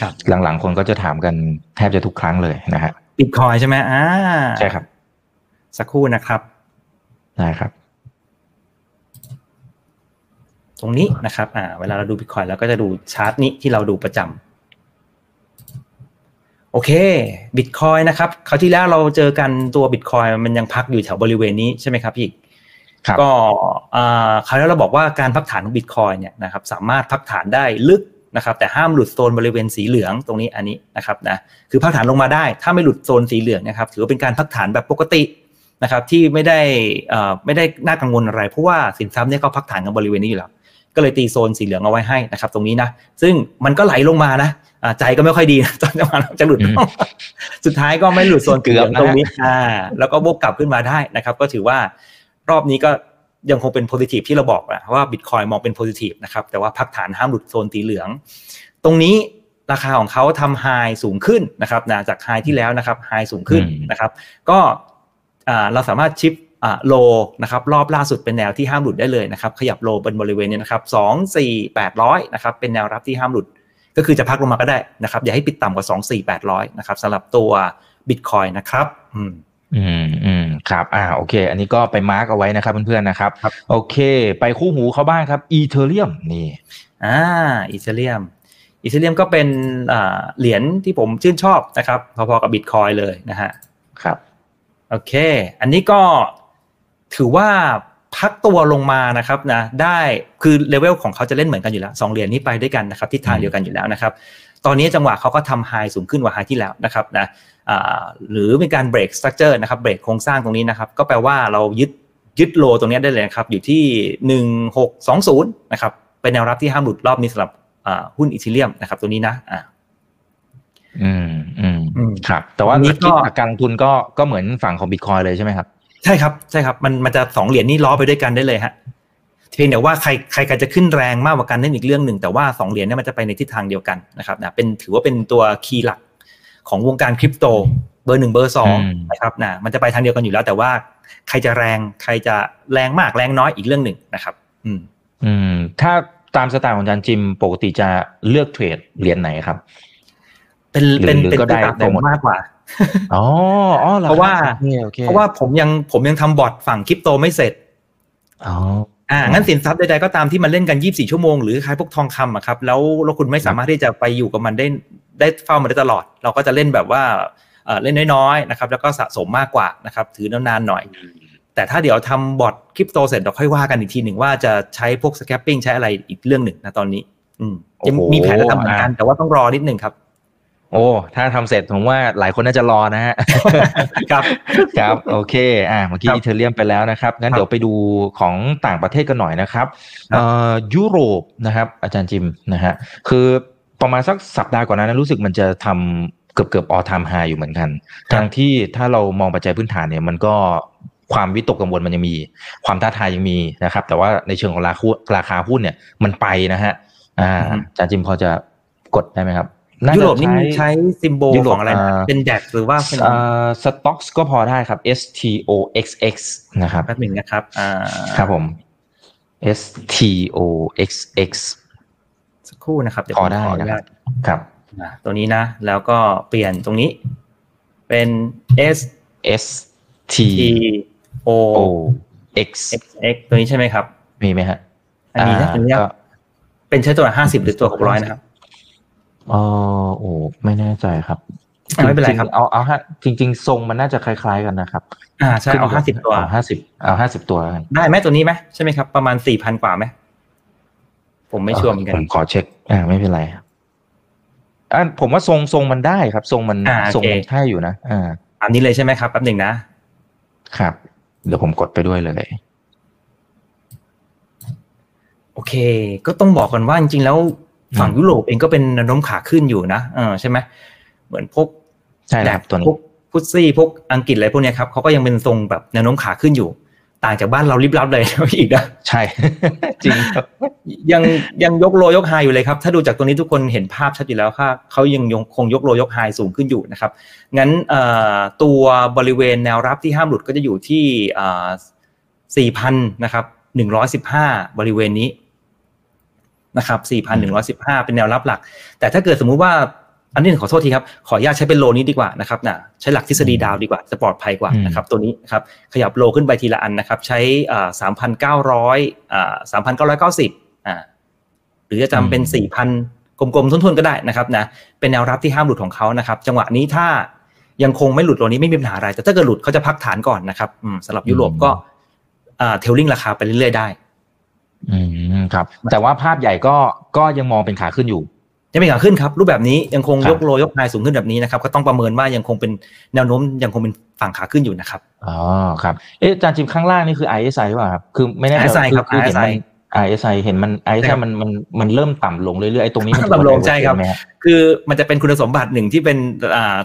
ครับหลังๆคนก็จะถามกันแทบจะทุกครั้งเลยนะฮะบิตคอยใช่ไหมอ่าใช่ครับ สักครู่นะครับได้ครับ ตรงนี้นะครับ อ่า เวลาเราดูบิตคอยเราก็จะดูชาร์ตนี้ที่เราดูประจำโอเคบิตคอยนะครับคราวที่แล้วเราเจอกันตัวบิตคอยมันยังพักอยู่แถวบริเวณนี้ใช่ไหมครับพี่ครับ ก็อ่าคราวแล้วเราบอกว่าการพักฐานของบิตคอยเนี่ยนะครับสามารถพักฐานได้ลึกนะครับแต่ห้ามหลุดโซนบริเวณสีเหลืองตรงนี้อันนี้นะครับนะคือพักฐานลงมาได้ ถ้าไม่หลุดโซนสีเหลืองนะครับถือว่าเป็นการพักฐานแบบปกตินะครับที่ไม่ได้เอ่อไม่ได้น่ากังวลอะไร เพราะว่าสินทรัพย์เนี่ยก็พักฐานกันบริเวณนี้อยู่แล้วก็เลยตีโซนสีเหลืองเอาไว้ให้นะครับตรงนี้นะซึ่งมันก็ไหลลงมานะอ่าใจก็ไม่ค่อยดีตอนจังหวะจะหลุดอืมสุดท้ายก็ไม่หลุดโซนสีเหลืองเกือบนะตรงนี้อ่าแล้วก็วกกลับขึ้นมาได้นะครับ ก็ถือว่า รอบนี้ก็ยังคงเป็นโพซิทีฟที่เราบอกนะว่าบิตคอยมองเป็นโพซิทีฟนะครับแต่ว่าพักฐานห้ามหลุดโซนสีเหลือง ตรงนี้ราคาของเขาทำไฮสูงขึ้นนะครับนะจากไฮที่แล้วนะครับไฮสูงขึ้นอืมนะครับ ก็อ่าเราสามารถชิปอ่าโลนะครับรอบล่าสุดเป็นแนวที่ห้ามหลุดได้เลยนะครับขยับโลบนบริเวณนี้นะครับสองสี่แปดร้อยนะครับเป็นแนวรับที่ห้ามหลุด ก็คือจะพักลงมาก็ได้นะครับอย่าให้ปิดต่ำกว่าสองสี่แปดร้อยนะครับสำหรับตัวบิตคอยนะครับ อืมอืมอืม ครับ อ่า โอเค อันนี้ก็ไป mark เอาไว้นะครับเพื่อนๆนะครับครับ โอเค ไปคู่หูเขาบ้างครับ Ethereum นี่ อ่า Ethereum Ethereum ก็เป็นอ่าเหรียญที่ผมชื่นชอบนะครับ พอๆกับบิตคอยเลยนะฮะ ครับ โอเค อันนี้ก็ถือว่าพักตัวลงมานะครับนะได้คือเลเวลของเขาจะเล่นเหมือนกันอยู่แล้วสองเหรียญนี้ไปด้วยกันนะครับทิศทางเดียวกันอยู่แล้วนะครับ ตอนนี้จังหวะเขาก็ทำ high สูงขึ้นกว่า high ที่แล้วนะครับนะอ่า หรือเป็นการ break structure นะครับเบรกโครงสร้างตรงนี้นะครับ ก็แปลว่าเรายึดยึด low ตรงนี้ได้เลยนะครับ อยู่ที่หนึ่งหกสองศูนย์นะครับ เป็นแนวรับที่ห้ามหลุดรอบนี้สำหรับหุ้น Ethereum นะครับ ตัวนี้นะอ่าอืมอืมครับ แต่ว่านี้ก็การลงทุนก็ก็เหมือนฝั่งของบิตคอยเลยใช่ไหมครับ ใช่ครับใช่ครับ มันมันจะสองเหรียญนี้ล้อไปด้วยกันได้เลยฮะเพียงแต่ว่าใครใครกันจะขึ้นแรงมากกว่ากันนั่นอีกเรื่องหนึ่งแต่ว่าสองเหรียญนี่มันจะไปในทิศทางเดียวกันนะครับนะเป็นถือว่าเป็นตัวคีย์หลัก ของวงการคริปโต เบอร์หนึ่งเบอร์สองนะครับนะมันจะไปทางเดียวกันอยู่แล้ว แต่ว่าใครจะแรงใครจะแรงมากแรงน้อยอีกเรื่องหนึ่งนะครับ อืม อืม ถ้าตามสไตล์ของอาจารย์จิมปกติจะเลือกเทรดเหรียญไหนครับ เป็นเป็นเป็นก็ได้ผมมามากกว่าอ๋ออ๋อเพราะว่าเพราะว่าผมยังผมยังทำบอทฝั่งคริปโตไม่เสร็จอ๋ออ่างั้นสินทรัพย์ใดๆก็ตามที่มันเล่นกันยี่สิบสี่ชั่วโมงหรือคล้ายพวกทองคำอะครับแล้วแล้วคุณไม่สามารถที่จะไปอยู่กับมันได้ ได้เฝ้ามันได้ตลอด เราก็จะเล่นแบบว่าเล่นน้อยๆนะครับ แล้วก็สะสมมากกว่านะครับ ถือนานๆหน่อย แต่ถ้าเดี๋ยวทำบอทคริปโตเสร็จเราค่อยว่ากันอีกทีหนึ่งว่าจะใช้พวก scalping ใช้อะไรอีกเรื่องหนึ่งนะตอนนี้ อืมจะมีแผนจะทำเหมือนกัน แต่ว่าต้องรอนิดหนึ่งครับ โอ้ ถ้าทำเสร็จผมว่าหลายคนน่าจะรอนะฮะ ครับ ครับ โอเค อ่า เมื่อกี้อีเทเรียมไปแล้วนะครับ งั้นเดี๋ยวไปดูของต่างประเทศกันหน่อยนะครับ เอ่อ ยุโรปนะครับ อาจารย์จิมนะฮะ คือ ประมาณสักสัปดาห์ก่อนนั้นรู้สึกมันจะทำเกือบเกือบออทามไฮอยู่เหมือนกันทางที่ถ้าเรามองปัจจัยพื้นฐานเนี่ยมันก็ความวิตกกังวลมันยังมี ความท้าทายยังมีนะครับ แต่ว่าในเชิงของราคาราคาหุ้นเนี่ยมันไปนะฮะอ่าอาจารย์จิมพอจะกดได้ไหมครับยุโรปนี่ใช้ซิมโบลของอะไรเป็นแดกหรือว่าเป็นสต็อกก็พอได้ครับ S T O X X นะครับแป๊บหนึ่งนะครับครับผม S T O X X สักครู่นะครับพอได้นะครับครับตัวนี้นะ แล้วก็เปลี่ยนตรงนี้ เป็น S S T O X X ตัวนี้ใช่ไหมครับ มีไหมฮะ อันนี้นะตัวนี้เป็นใช้ตัวห้าสิบหรือตัวหกร้อยนะครับเออโอ้ไม่แน่ใจครับไม่เป็นไรครับเอาเอาฮะจริง ๆ ทรงมันน่าจะคล้าย ๆกันนะครับ อ่าใช่เอาห้าสิบตัวห้าสิบเอาห้าสิบตัว ได้ไหมตัวนี้ไหมใช่ไหมครับ ประมาณสี่พันกว่าไหม ผมไม่ชัวร์เหมือนกันผมขอเช็ค อ่า ไม่เป็นไรอ่าผมว่าทรงทรงมันได้ครับ ทรงมันทรงมันใช่อยู่นะอ่าอันนี้เลยใช่ไหมครับแป๊บหนึ่งนะครับ เดี๋ยวผมกดไปด้วยเลย โอเค ก็ต้องบอกก่อนว่าจริงๆแล้วฝั่งยุโรปเองก็เป็นแนวโน้มขาขึ้นอยู่นะเออใช่ไหมเหมือนพวกใช่แบตัวพวกพุซซี่พวกอังกฤษอะไรพวกนี้ครับเขาก็ยังเป็นทรงแบบแนวโน้มขาขึ้นอยู่ ต่างจากบ้านเราริบลับเลยอีกนะใช่ จริงครับยังยังยกโลยกไฮอยู่เลยครับ ถ้าดูจากตรงนี้ทุกคนเห็นภาพชัดอยู่แล้วค่ะเขายังคงยกโลยกไฮสูงขึ้นอยู่นะครับ งั้นตัวบริเวณแนวรับที่ห้ามหลุดก็จะอยู่ที่สี่พันนะครับหนึ่งร้อยสิบห้าบริเวณนี้นะครับ4,115 เป็นแนวรับหลัก แต่ถ้าเกิดสมมุติว่า อันนี้ขอโทษทีครับ ขออนุญาตใช้เป็นโลนี้ดีกว่านะครับนะใช้หลักทฤษฎีดาวดีกว่า จะปลอดภัยกว่านะครับตัวนี้ครับขยับโลขึ้นไปทีละอันนะครับ ใช้สามพันเก้าร้อยสามพันเก้าร้อยเก้าสิบอ่าหรือจะจำเป็นสี่พันกลมๆทุนๆก็ได้นะครับนะเป็นแนวรับที่ห้ามหลุดของเขานะครับ จังหวะนี้ถ้ายังคงไม่หลุดโลนี้ไม่มีปัญหาอะไร แต่ถ้าเกิดหลุดเขาจะพักฐานก่อนนะครับสำหรับยุโรปก็เทลลิงราคาไปเรื่อยๆได้ อืมครับ แต่ว่าภาพใหญ่ก็ก็ยังมองเป็นขาขึ้นอยู่ ยังเป็นขาขึ้นครับรูปแบบนี้ยังคงยกโลยกไฮสูงขึ้นแบบนี้นะครับก็ต้องประเมินว่ายังคงเป็นแนวโน้มยังคงเป็นฝั่งขาขึ้นอยู่นะครับอ๋อครับเอ๊ะอาจารย์จิมข้างล่างนี่คือ ISI หรือเปล่าครับคือไม่แน่ใจคือเห็นมัน ISI เห็นมัน ISI มันมันมันเริ่มต่ำลงเรื่อยๆไอ้ตรงนี้มันต่ำลงใช่ครับคือมันจะเป็นคุณสมบัติหนึ่งที่เป็น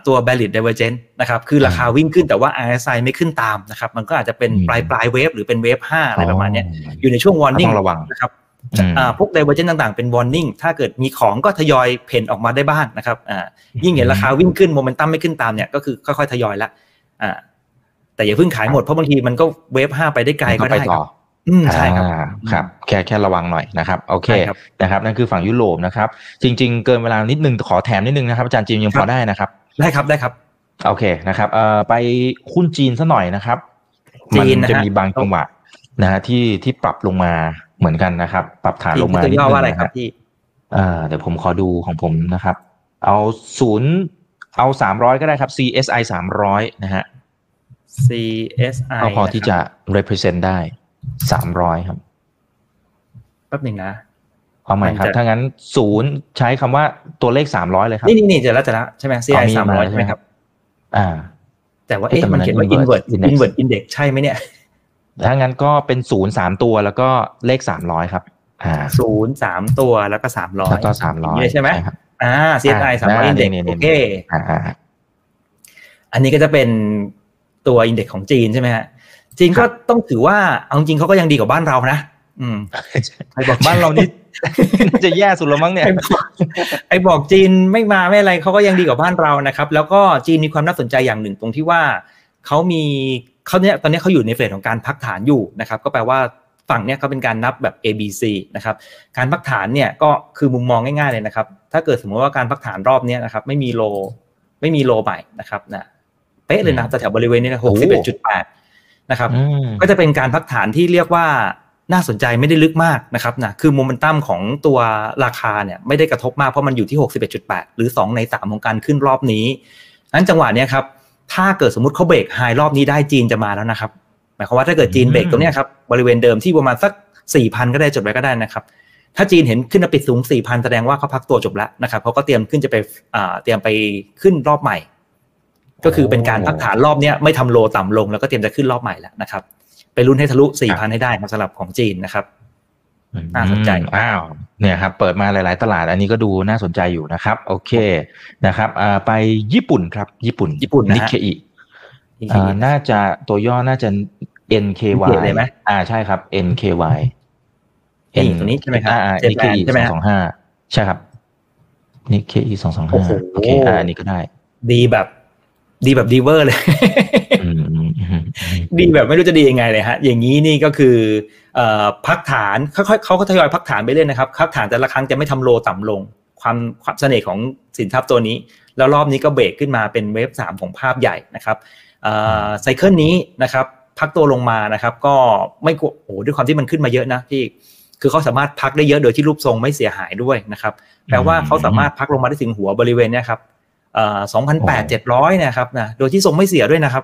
ตัว valid divergence นะครับคือราคาวิ่งขึ้นแต่ว่า RSI ไม่ขึ้นตามนะครับมันก็อาจจะเป็นปลายปลายเวฟหรือเป็นเวฟห้าอะไรประมาณนี้อยู่ในช่วง warning ระวังนะครับ พวก divergence ต่างๆ เป็น warning ถ้าเกิดมีของก็ทยอยเพ่นออกมาได้บ้างนะครับยิ่งเห็นราคาวิ่งขึ้นโมเมนตัมไม่ขึ้นตามเนี่ยก็คือค่อยๆ ทยอยละแต่อย่าเพิ่งขายหมดเพราะบางทีมันก็เวฟห้าไปได้ไกลก็ได้ครับอืมใช่ครับครับ แค่แค่ระวังหน่อยนะครับ โอเคนะครับ นั่นคือฝั่งยุโรปนะครับ จริง ๆ เกินเวลานิดนึงขอแถมนิดนึงนะครับอาจารย์จีนยังพอได้นะครับ ได้ครับได้ครับ โอเคนะครับเอ่อไปหุ้นจีนซะหน่อยนะครับมันจะมีบางจังหวะนะฮะที่ที่ปรับลงมา เหมือนกันนะครับ ปรับฐานลงมาตัวย่อว่าอะไรครับพี่อ่าเดี๋ยวผมขอดูของผมนะครับ เอาศูนย์เอาสามร้อยก็ได้ครับ CSI สามร้อยนะฮะ CSI ก็พอที่จะ represent ได้สามร้อยครับแป๊บหนึ่งนะเอาใหม่ครับ ถ้างั้นศูนย์ใช้คำว่าตัวเลขสามร้อยเลยครับ นี่นี่นี่เจอแล้วเจอแล้วใช่ไหม CI สามร้อยใช่ไหมครับ อ่า แต่ว่าเอ๊ะมันเขียนว่า invert invert index ใช่ไหมเนี่ย ถ้างั้นก็เป็นศูนย์สามตัวแล้วก็เลขสามร้อยครับอ่าศูนย์สามตัวแล้วก็สามร้อยแล้วก็สามร้อยใช่ไหมครับอ่า CSI อ่าสามร้อยอินเด็กนี่นี่โอเคอ่าอ่าอันนี้ก็จะเป็นตัวอินเด็กของจีนใช่ไหมฮะจีนก็ต้องถือว่าเอาจริงเขาก็ยังดีกว่าบ้านเรานะอืมใครบอกบ้านเรานี่น่าจะแย่สุดแล้วมั้งเนี่ยไอ้บอกไอ้บอกจีนไม่มาไม่อะไรเขาก็ยังดีกว่าบ้านเรานะครับ แล้วก็จีนมีความน่าสนใจอย่างหนึ่งตรงที่ว่าเขามี เขาเนี้ยตอนนี้เขาอยู่ในเฟสของการพักฐานอยู่นะครับ ก็แปลว่าฝั่งเนี้ยเขาเป็นการนับแบบ A B C นะครับ การพักฐานเนี่ยก็คือมุมมองง่ายๆเลยนะครับ ถ้าเกิดสมมติว่าการพักฐานรอบเนี้ยนะครับ ไม่มีโลไม่มีโลใหม่นะครับนะเป๊ะเลยนะแต่แถวบริเวณนี้นะหกสิบเอ็ดจุดแปดนะครับอืมก็จะเป็นการพักฐานที่เรียกว่าน่าสนใจไม่ได้ลึกมากนะครับนะคือโมเมนตัมของตัวราคาเนี่ยไม่ได้กระทบมากเพราะมันอยู่ที่ 61.8 หรือ 2 ใน 3 ของการขึ้นรอบนี้นั้นจังหวะเนี้ยครับ ถ้าเกิดสมมติเขาเบรกไฮรอบนี้ได้จีนจะมาแล้วนะครับ หมายความว่าถ้าเกิดจีนเบรกตรงเนี้ยครับบริเวณเดิมที่ประมาณสัก4,000ก็ได้จดไว้ก็ได้นะครับ ถ้าจีนเห็นขึ้นมาปิดสูง4,000แสดงว่าเขาพักตัวจบแล้วนะครับเขาก็เตรียมขึ้นจะไปอ่าเตรียมไปขึ้นรอบใหม่ ก็คือเป็นการพักฐานรอบเนี้ยไม่ทำโลต่ำลงแล้วก็เตรียมจะขึ้นรอบใหม่แล้วนะครับ ไปลุ้นให้ทะลุ4,000ให้ได้ครับสำหรับของจีนนะครับ น่าสนใจอืมอ้าวเนี่ยครับเปิดมาหลาย ๆ ตลาดอันนี้ก็ดูน่าสนใจอยู่นะครับ โอเคนะครับอ่าไปญี่ปุ่นครับ ญี่ปุ่นญี่ปุ่นนะฮะนิเคอิอ่าน่าจะตัวย่อน่าจะ NKY เลยไหมอ่าใช่ครับ NKY นี่ตัวนี้ใช่ไหมครับอ่าเจนิแปเคนอิใช่ไหมสองฮะสองห้าใช่ครับนิเคอิสองสองโอ้ห้าโหโอเคอ่าอันนี้ก็ได้ ดีแบบ ดีแบบดีเวอร์เลยอืมอืมอืมอืมดีแบบไม่รู้จะดียังไงเลยฮะ อย่างนี้นี่ก็คือเอ่อ พักฐานค่อยๆเขาก็ทยอยพักฐานไปเรื่อยนะครับพักฐานแต่ละครั้งจะไม่ทำ low ต่ำลง ความความเสน่ห์ของสินทรัพย์ตัวนี้ แล้วรอบนี้ก็เบรกขึ้นมาเป็นเวฟสามของภาพใหญ่นะครับเอ่อไซเคิลนี้นะครับพักตัวลงมานะครับ ก็ไม่กลัวโอ้โหด้วยความที่มันขึ้นมาเยอะนะพี่คือเขาสามารถพักได้เยอะโดยที่รูปทรงไม่เสียหายด้วยนะครับแปลว่าเขาสามารถพักลงมาได้ถึงหัวบริเวณเนี้ยครับเอ่อสองพันแปดเจ็ดร้อยนะครับนะโดยที่ทรงไม่เสียด้วยนะครับ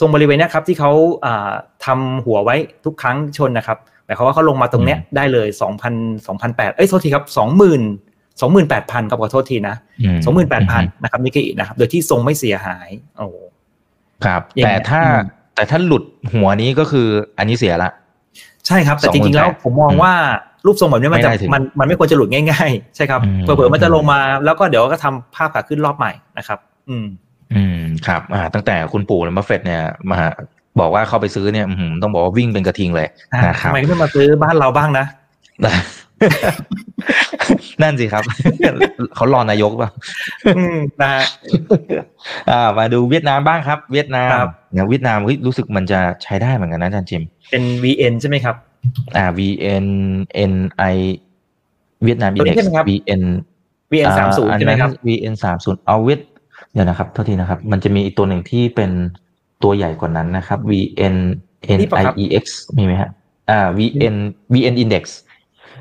ทรงบริเวณเนี้ยครับที่เขาอ่าทำหัวไว้ทุกครั้งชนนะครับหมายความว่าเขาลงมาตรงเนี้ยได้เลยสองพันสองพันแปดเอ้ยโทษทีครับสองหมื่นสองหมื่นแปดพันครับขอโทษทีนะอืมสองหมื่นแปดพันนะครับนิเคอินะครับ โดยที่ทรงไม่เสียหาย โอ้โหครับอย่างแต่เงี้ยถ้าอืมแต่ถ้าหลุดหัวนี้ก็คืออันนี้เสียละ ใช่ครับ แต่จริงๆแล้ว28,000ผมมองว่ารูปทรงแบบนี้มันจะไม่ได้ถึงมันมันไม่ควรจะหลุดง่ายๆ ใช่ครับอืมเผื่อๆมันจะลงมาแล้วก็เดี๋ยวก็ทำภาพขาขึ้นรอบใหม่นะครับ อืม อืมครับอ่าตั้งแต่คุณปู่และบัฟเฟตเนี่ยมาบอกว่าเข้าไปซื้อเนี่ยอื้อหือต้องบอกว่าวิ่งเป็นกระทิงเลยอะนะครับทำไมไม่มาซื้อบ้านเราบ้างนะนั่นสิครับ เขารอนายกป่ะอืมนะฮะอ่ามาดูเวียดนามบ้างครับ เวียดนามครับอย่างเวียดนามเฮ้ยรู้สึกมันจะใช้ได้เหมือนกันนะอาจารย์จิม เป็น VN ใช่ไหมครับ อ่า VN NI เวียดนามตัวนี้ Index ใช่ไหมครับ VN VN สามศูนย์อ่ใช่ไหมครับอันนั้น VN สามศูนย์เอาเวียด เดี๋ยวนะครับโทษทีนะครับ มันจะมีอีกตัวหนึ่งที่เป็นตัวใหญ่กว่านั้นนะครับ VN นี่ปะครับ NIEX มีไหมฮะอ่า VN VN Index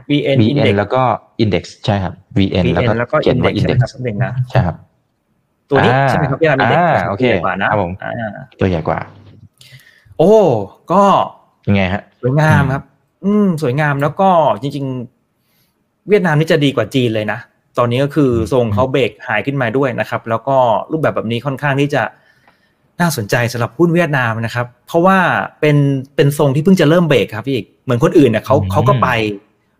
VN VN Index แล้วก็ Index ใช่ครับ VN แล้ว VN ก็แล้วก็เขียนว่า Index ใช่ไหม Index ครับเด็กนะใช่ครับ ตัวนี้อ่าใช่ไหมครับพี่อาร์มีเด็กอ่าโอเคกว่านะครับผมอ่าตัวใหญ่กว่า โอ้ ก็ยังไงฮะสวยงามครับ อืม สวยงามแล้วก็จริง ๆ เวียดนามนี่จะดีกว่าจีนเลยนะ ตอนนี้ก็คือทรงเขาเบรกหายขึ้นมาด้วยนะครับ แล้วก็รูปแบบแบบนี้ค่อนข้างที่จะน่าสนใจสำหรับหุ้นเวียดนามนะครับ เพราะว่าเป็นเป็นทรงที่เพิ่งจะเริ่มเบรกครับพี่อีกเหมือนคนอื่นเนี่ยเขาอืมเขาก็ไป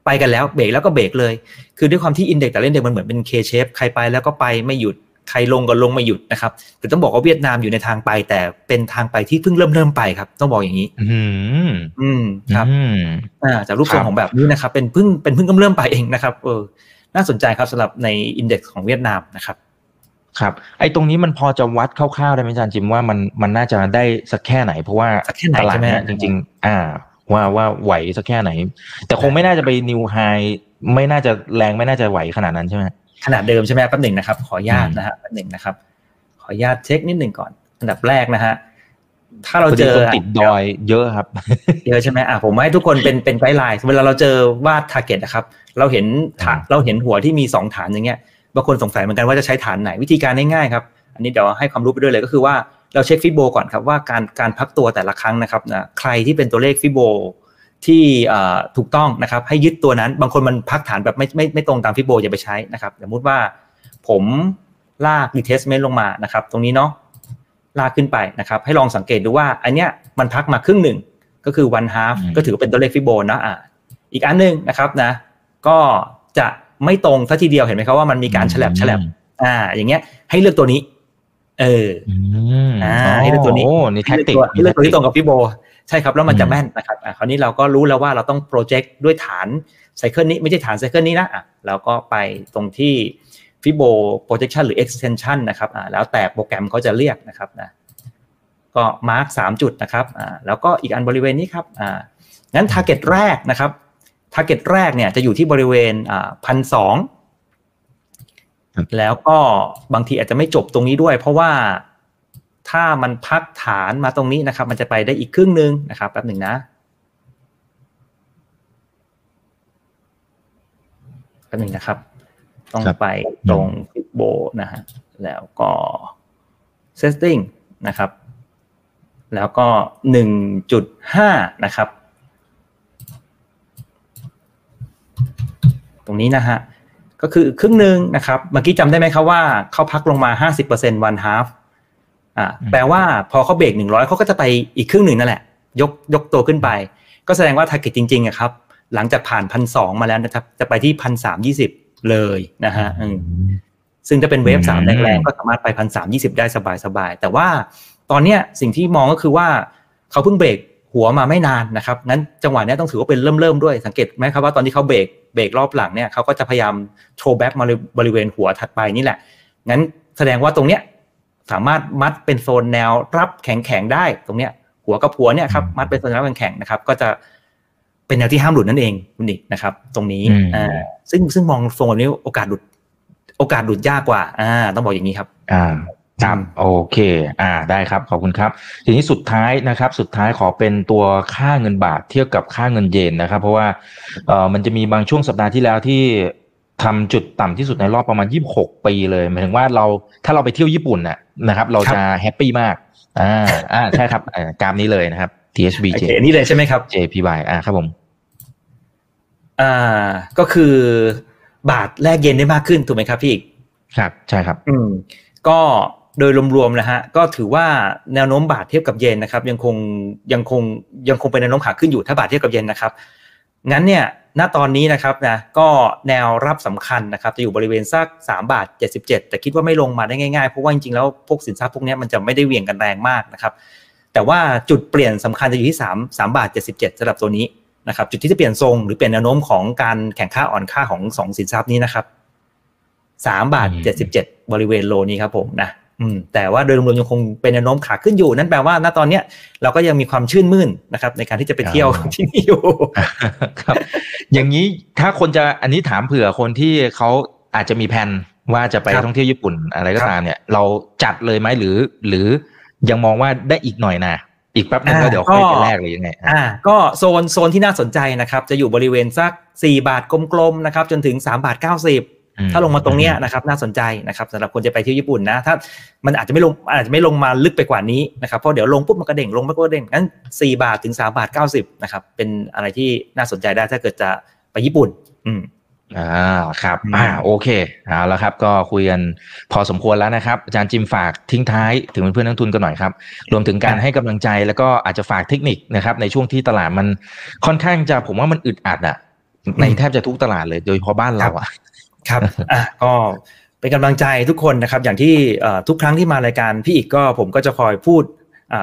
ไปกันแล้วเบรกแล้วก็เบรกเลย คือด้วยความที่อินเด็กแต่เล่นเด็กมันเหมือนเป็น K shape ใครไปแล้วก็ไปไม่หยุดใครลงก็ลงไม่หยุดนะครับ แต่ต้องบอกว่าเวียดนามอยู่ในทางไป แต่เป็นทางไปที่เพิ่งเริ่มเริ่มไปครับ ต้องบอกอย่างนี้ อืมอืมครับอืมอ่าจากรูปทรงครับของแบบนี้นะครับ เป็นเพิ่งเป็นเพิ่งกำเริ่มไปเองนะครับ เออ น่าสนใจครับสำหรับในอินเด็กซ์ของเวียดนามนะครับครับไอ้ตรงนี้มันพอจะวัดคร่าวๆได้ไหมอาจารย์จิมว่ามันมันน่าจะได้สักแค่ไหน เพราะว่าสักแค่ไหนตลาดใช่ไหมเนี้ยจริง ๆ อ่า ว่าว่าไหวสักแค่ไหน แต่คงไม่น่าจะไปนิวไฮไม่น่าจะแรงไม่น่าจะไหวขนาดนั้นใช่ไหมขนาดเดิมใช่ไหมแป๊บหนึ่งนะครับ ขออนุญาตอืมนะฮะแป๊บหนึ่งนะครับ ขออนุญาตเช็คนิดหนึ่งก่อน อันดับแรกนะฮะ ถ้าเราพอเจดีอะ คนติดดอยเยอะครับ เยอะใช่ไหมอะผมให้ทุกคนเป็นเป็น guideline เวลาเราเจอวาด target นะครับ เราเห็นฐานอืมเราเห็นหัวที่มีสองฐานอย่างเงี้ยบางคนสงสัยเหมือนกันว่าจะใช้ฐานไหนวิธีการง่ายๆครับ อันนี้เดี๋ยวให้ความรู้ไปด้วยเลยก็คือว่าเราเช็ค Fibo ก่อนครับว่าการการพักตัวแต่ละครั้งนะครับนะใครที่เป็นตัวเลข Fibo ที่เอ่อถูกต้องนะครับให้ยึดตัวนั้น บางคนมันพักฐานแบบไม่ไม่ไม่ตรงตาม Fibo อย่าไปใช้นะครับสมมติว่าผมลาก retracement ลงมานะครับ ตรงนี้เนาะ ลากขึ้นไปนะครับ ให้ลองสังเกตดูว่า อันเนี้ยมันพักมาครึ่งหนึ่งก็คือ one half อืมก็ถือว่าเป็นตัวเลข Fibo นะอ่าอีกอันหนึ่งนะครับนะ ก็จะไม่ตรงซะทีเดียวเห็นไหมครับว่ามันมีการฉลับฉลับอ่า อย่างเงี้ย ให้เลือกตัวนี้ เอออ่าให้เลือกตัวนี้โอ้นี่แท็กติกให้เลือกตัวที่ตรงกับ Fibo ใช่ครับแล้วมันจะแม่นนะครับอ่าคราวนี้เราก็รู้แล้วว่าเราต้อง project ด้วยฐาน cycle นี้ไม่ใช่ฐาน cycle นี้นะอะเราก็ไปตรงที่ ฟิโบ projection หรือ extension นะครับอ่าแล้วแต่โปรแกรมเขาจะเรียกนะครับนะก็มาร์กสามจุดนะครับอ่าแล้วก็อีกอันบริเวณนี้ครับอ่างั้น target แรกนะครับ target แรกเนี่ยจะอยู่ที่บริเวณอ่าพันสองแล้วก็บางทีอาจจะไม่จบตรงนี้ด้วย เพราะว่าถ้ามันพักฐานมาตรงนี้นะครับ มันจะไปได้อีกครึ่งหนึ่งนะครับแป๊บหนึ่งนะแป๊บหนึ่งนะครับ ต้องไปตรงฟิโบนะฮะแล้วก็ setting นะครับ แล้วก็หนึ่งจุดห้านะครับ ตรงนี้นะฮะ ก็คือครึ่งหนึ่งนะครับ เมื่อกี้จำได้ไหมครับว่าเขาพักลงมาห้าสิบเปอร์เซ็นต์วันฮาฟอ่าแปลว่าพอเขาเบรกหนึ่งร้อยเขาก็จะไปอีกครึ่งหนึ่งนั่นแหละ ยกยกตัวขึ้นไป ก็แสดงว่า target จริงๆอะครับ หลังจากผ่านพันสองมาแล้วนะครับ จะไปที่พันสามยี่สิบ เลยนะฮะซึ่งถ้าเป็น wave สามแรงๆก็สามารถไปพันสามยี่สิบได้สบายๆ แต่ว่าตอนเนี้ยสิ่งที่มองก็คือว่าเขาเพิ่งเบรกหัวมาไม่นานนะครับ งั้นจังหวะนี้ต้องถือว่าเป็นเริ่มเริ่มด้วย สังเกตไหมครับว่าตอนที่เขา break break รอบหลังเนี่ยเขาก็จะพยายาม throwback มาบริเวณหัวถัดไปนี่แหละ งั้นแสดงว่าตรงเนี้ยสามารถมัดเป็นโซนแนวรับแข็งแข็งได้ตรงเนี้ยหัวกับหัวเนี่ยครับมัดเป็นโซนรับแข็งแข็งนะครับ ก็จะ เป็นแนวที่ห้ามหลุดนั่นเองคุณดินะครับ ตรงนี้อ่าซึ่งซึ่งมองทรงแบบนี้โอกาสหลุด โอกาสหลุดยากกว่า อ่า ต้องบอกอย่างนี้ครับ อ่าครับโอเค อ่าได้ครับขอบคุณครับ ทีนี้สุดท้ายนะครับ สุดท้ายขอเป็นตัวค่าเงินบาทเทียบกับค่าเงินเยนนะครับ เพราะว่าเออมันจะมีบางช่วงสัปดาห์ที่แล้วที่ทำจุดต่ำที่สุดในรอบประมาณยี่บหกปีเลยหมายถึงว่าเราถ้าเราไปเที่ยวญี่ปุ่นน่ะนะครับ เราจะแฮปปี้มากอ่าอ่าใช่ครับกรามนี้เลยนะครับ THBJ นี่เลยใช่ไหมครับ JPY อ่าครับผม อ่าก็คือบาทแลกเยนได้มากขึ้นถูกไหมครับพี่อีกครับใช่ครับ อืมก็โดยรวมๆนะฮะก็ถือว่าแนวโน้มบาทเทียบกับเยนนะครับยังคงยังคงยังคงเป็นแนวโน้มขาขึ้นอยู่ถ้าบาทเทียบกับเยนนะครับงั้นเนี่ยณตอนนี้นะครับนะก็แนวรับสำคัญนะครับจะอยู่บริเวณสัก3บาท77 แต่คิดว่าไม่ลงมาได้ง่ายๆ เพราะว่าจริงๆแล้วพวกสินทรัพย์พวกนี้มันจะไม่ได้เหวี่ยงกันแรงมากนะครับแต่ว่าจุดเปลี่ยนสำคัญจะอยู่ที่ 3 3บาท77สำหรับตัวนี้ นะครับจุดที่จะเปลี่ยนทรงหรือเปลี่ยนแนวโน้มของการแข่งค่าอ่อนค่าของ2สินทรัพย์นี้นะครับ3บาท77บริเวณโลนี้ครับผมนะอืมแต่ว่าโดยรวมๆยังคงเป็นแนวโน้มขาขึ้นอยู่ นั่นแปลว่าณตอนเนี้ยเราก็ยังมีความชื่นมื่นนะครับ ในการที่จะไปเที่ยวที่นี่อยู่ครับ อย่างนี้ถ้าคนจะอันนี้ถามเผื่อคนที่เขาอาจจะมีแผนว่าจะไปท่องเที่ยวญี่ปุ่นอะไรก็ตามเนี่ย เราจัดเลยไหมหรือ หรือยังมองว่าได้อีกหน่อยนะ อีกแป๊บนึงแล้วเดี๋ยวค่อยไปแรกเลยยังไงอ่าก็โซนโซนที่น่าสนใจนะครับจะอยู่บริเวณสักสี่บาทกลมๆนะครับจนถึงสามบาทเก้าสิบถ้าลงมาตรงนี้นะครับน่าสนใจนะครับสำหรับคนจะไปเที่ยวญี่ปุ่นนะถ้ามันอาจจะไม่ลงอาจจะไม่ลงมาลึกไปกว่านี้นะครับเพราะเดี๋ยวลงปุ๊บมันก็เด้งลงมันก็เด้งงั้นสี่บาทถึงสามบาทเก้าสิบนะครับเป็นอะไรที่น่าสนใจได้ถ้าเกิดจะไปญี่ปุ่น อืม อ่าครับอ่าโอเคเอาละครับ ก็คุยกันพอสมควรแล้วนะครับ อาจารย์จิมฝากทิ้งท้ายถึงเพื่อนนักทุนกันหน่อยครับ รวมถึงการให้กำลังใจแล้วก็อาจจะฝากเทคนิคนะครับ ในช่วงที่ตลาดมันค่อนข้างจะผมว่ามันอึดอัดอะในแทบจะทุกตลาดเลย โดยเฉพาะบ้านเราอะครับอะก็เป็นกำลังใจทุกคนนะครับ อย่างที่ทุกครั้งที่มารายการพี่อีกก็ผมก็จะคอยพูด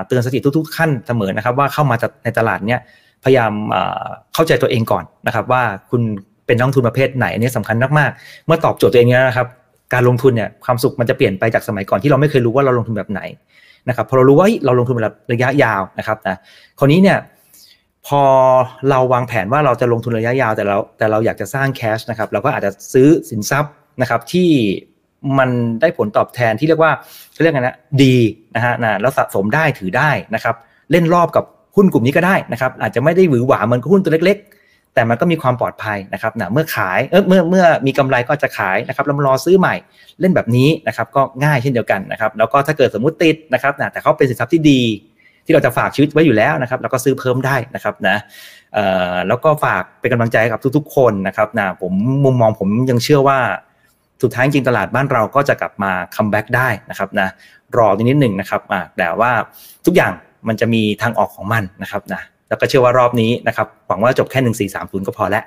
เตือนสติทุก ๆ ขั้นเสมอนะครับ ว่าเข้ามาในตลาดเนี้ยพยายามเข้าใจตัวเองก่อนนะครับ ว่าคุณ เป็นนักทุนประเภทไหนนี่สำคัญมากๆเมื่อตอบโจทย์ตัวเองนี้นะครับ การลงทุนเนี่ยความสุขมันจะเปลี่ยนไปจากสมัยก่อนที่เราไม่เคยรู้ว่าเราลงทุนแบบไหนนะครับพอเรารู้ว่าเราลงทุนแบบระยะยาวนะครับนะคราวนี้เนี่ยพอเราวางแผนว่าเราจะลงทุนระยะยาวแต่เราแต่เราอยากจะสร้างแคชนะครับเราก็อาจจะซื้อสินทรัพย์นะครับที่มันได้ผลตอบแทนที่เรียกว่าเรียกไงนะดีนะฮะนะแล้วสะสมได้ถือได้นะครับ เล่นรอบกับหุ้นกลุ่มนี้ก็ได้นะครับ อาจจะไม่ได้หวือหวาเหมือนหุ้นตัวเล็ก แต่มันก็มีความปลอดภัยนะครับนะเมื่อขายเออเมื่อเมื่อมีกำไรก็จะขายนะครับแล้วรอซื้อใหม่เล่นแบบนี้นะครับก็ง่ายเช่นเดียวกันนะครับแล้วก็ถ้าเกิดสมมุติติดนะครับนะแต่เขาเป็นสินทรัพย์ที่ดี ที่เราจะฝากชีวิตไว้อยู่แล้วนะครับแล้วก็ซื้อเพิ่มได้นะครับนะแล้วก็ฝากเป็นกำลังใจกับทุกๆ คนนะครับนะผมมุมมองผมยังเชื่อว่าสุดท้ายจริงตลาดบ้านเราก็จะกลับมา comeback ได้นะครับนะรอนิดนิดหนึ่งนะครับแต่ว่าทุกอย่างมันจะมีทางออกของมันนะครับนะ แล้วก็เชื่อว่ารอบนี้นะครับหวังว่าจบแค่หนึ่งสี่สามศูนย์ก็พอแล้ว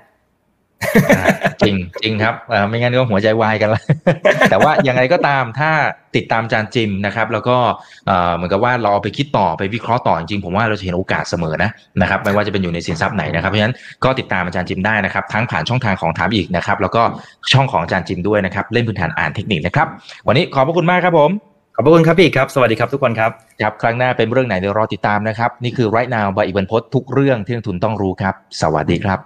จริงจริงครับไม่งั้นก็หัวใจวายกันละแต่ว่ายังไงก็ตามถ้าติดตามจารย์จิมนะครับ แล้วก็เหมือนกับว่าเราไปคิดต่อไปวิเคราะห์ต่อจริงผมว่าเราจะเห็นโอกาสเสมอนะนะครับไม่ว่าจะเป็นอยู่ในสินทรัพย์ไหนนะครับเพราะฉะนั้นก็ติดตามอาจารย์จิมได้นะครับ ทั้งผ่านช่องทางของถามอีกนะครับ แล้วก็ช่องของอาจารย์จิมด้วยนะครับ เล่นพื้นฐานอ่านเทคนิคนะครับ วันนี้ขอบพระคุณมากครับผม ขอบพระคุณครับพี่ครับ สวัสดีครับทุกคนครับ ครับ ครั้งหน้าเป็นเรื่องไหนเดี๋ยวรอติดตามนะครับ นี่คือ right now บายอีวันพศทุกเรื่องที่นักทุนต้องรู้ครับ สวัสดีครับ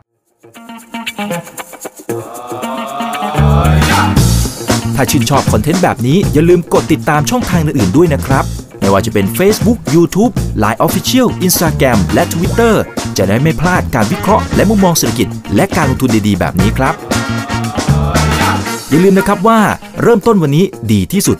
ถ้าชื่นชอบคอนเทนต์แบบนี้อย่าลืมกดติดตามช่องทางอื่นๆด้วยนะครับ ไม่ว่าจะเป็น Facebook, YouTube, Line Official, Instagram และ Twitter จะได้ไม่พลาดการวิเคราะห์และมุมมองเศรษฐกิจ และการลงทุนดีๆ แบบนี้ครับ อย่าลืมนะครับว่าเริ่มต้นวันนี้ดีที่สุด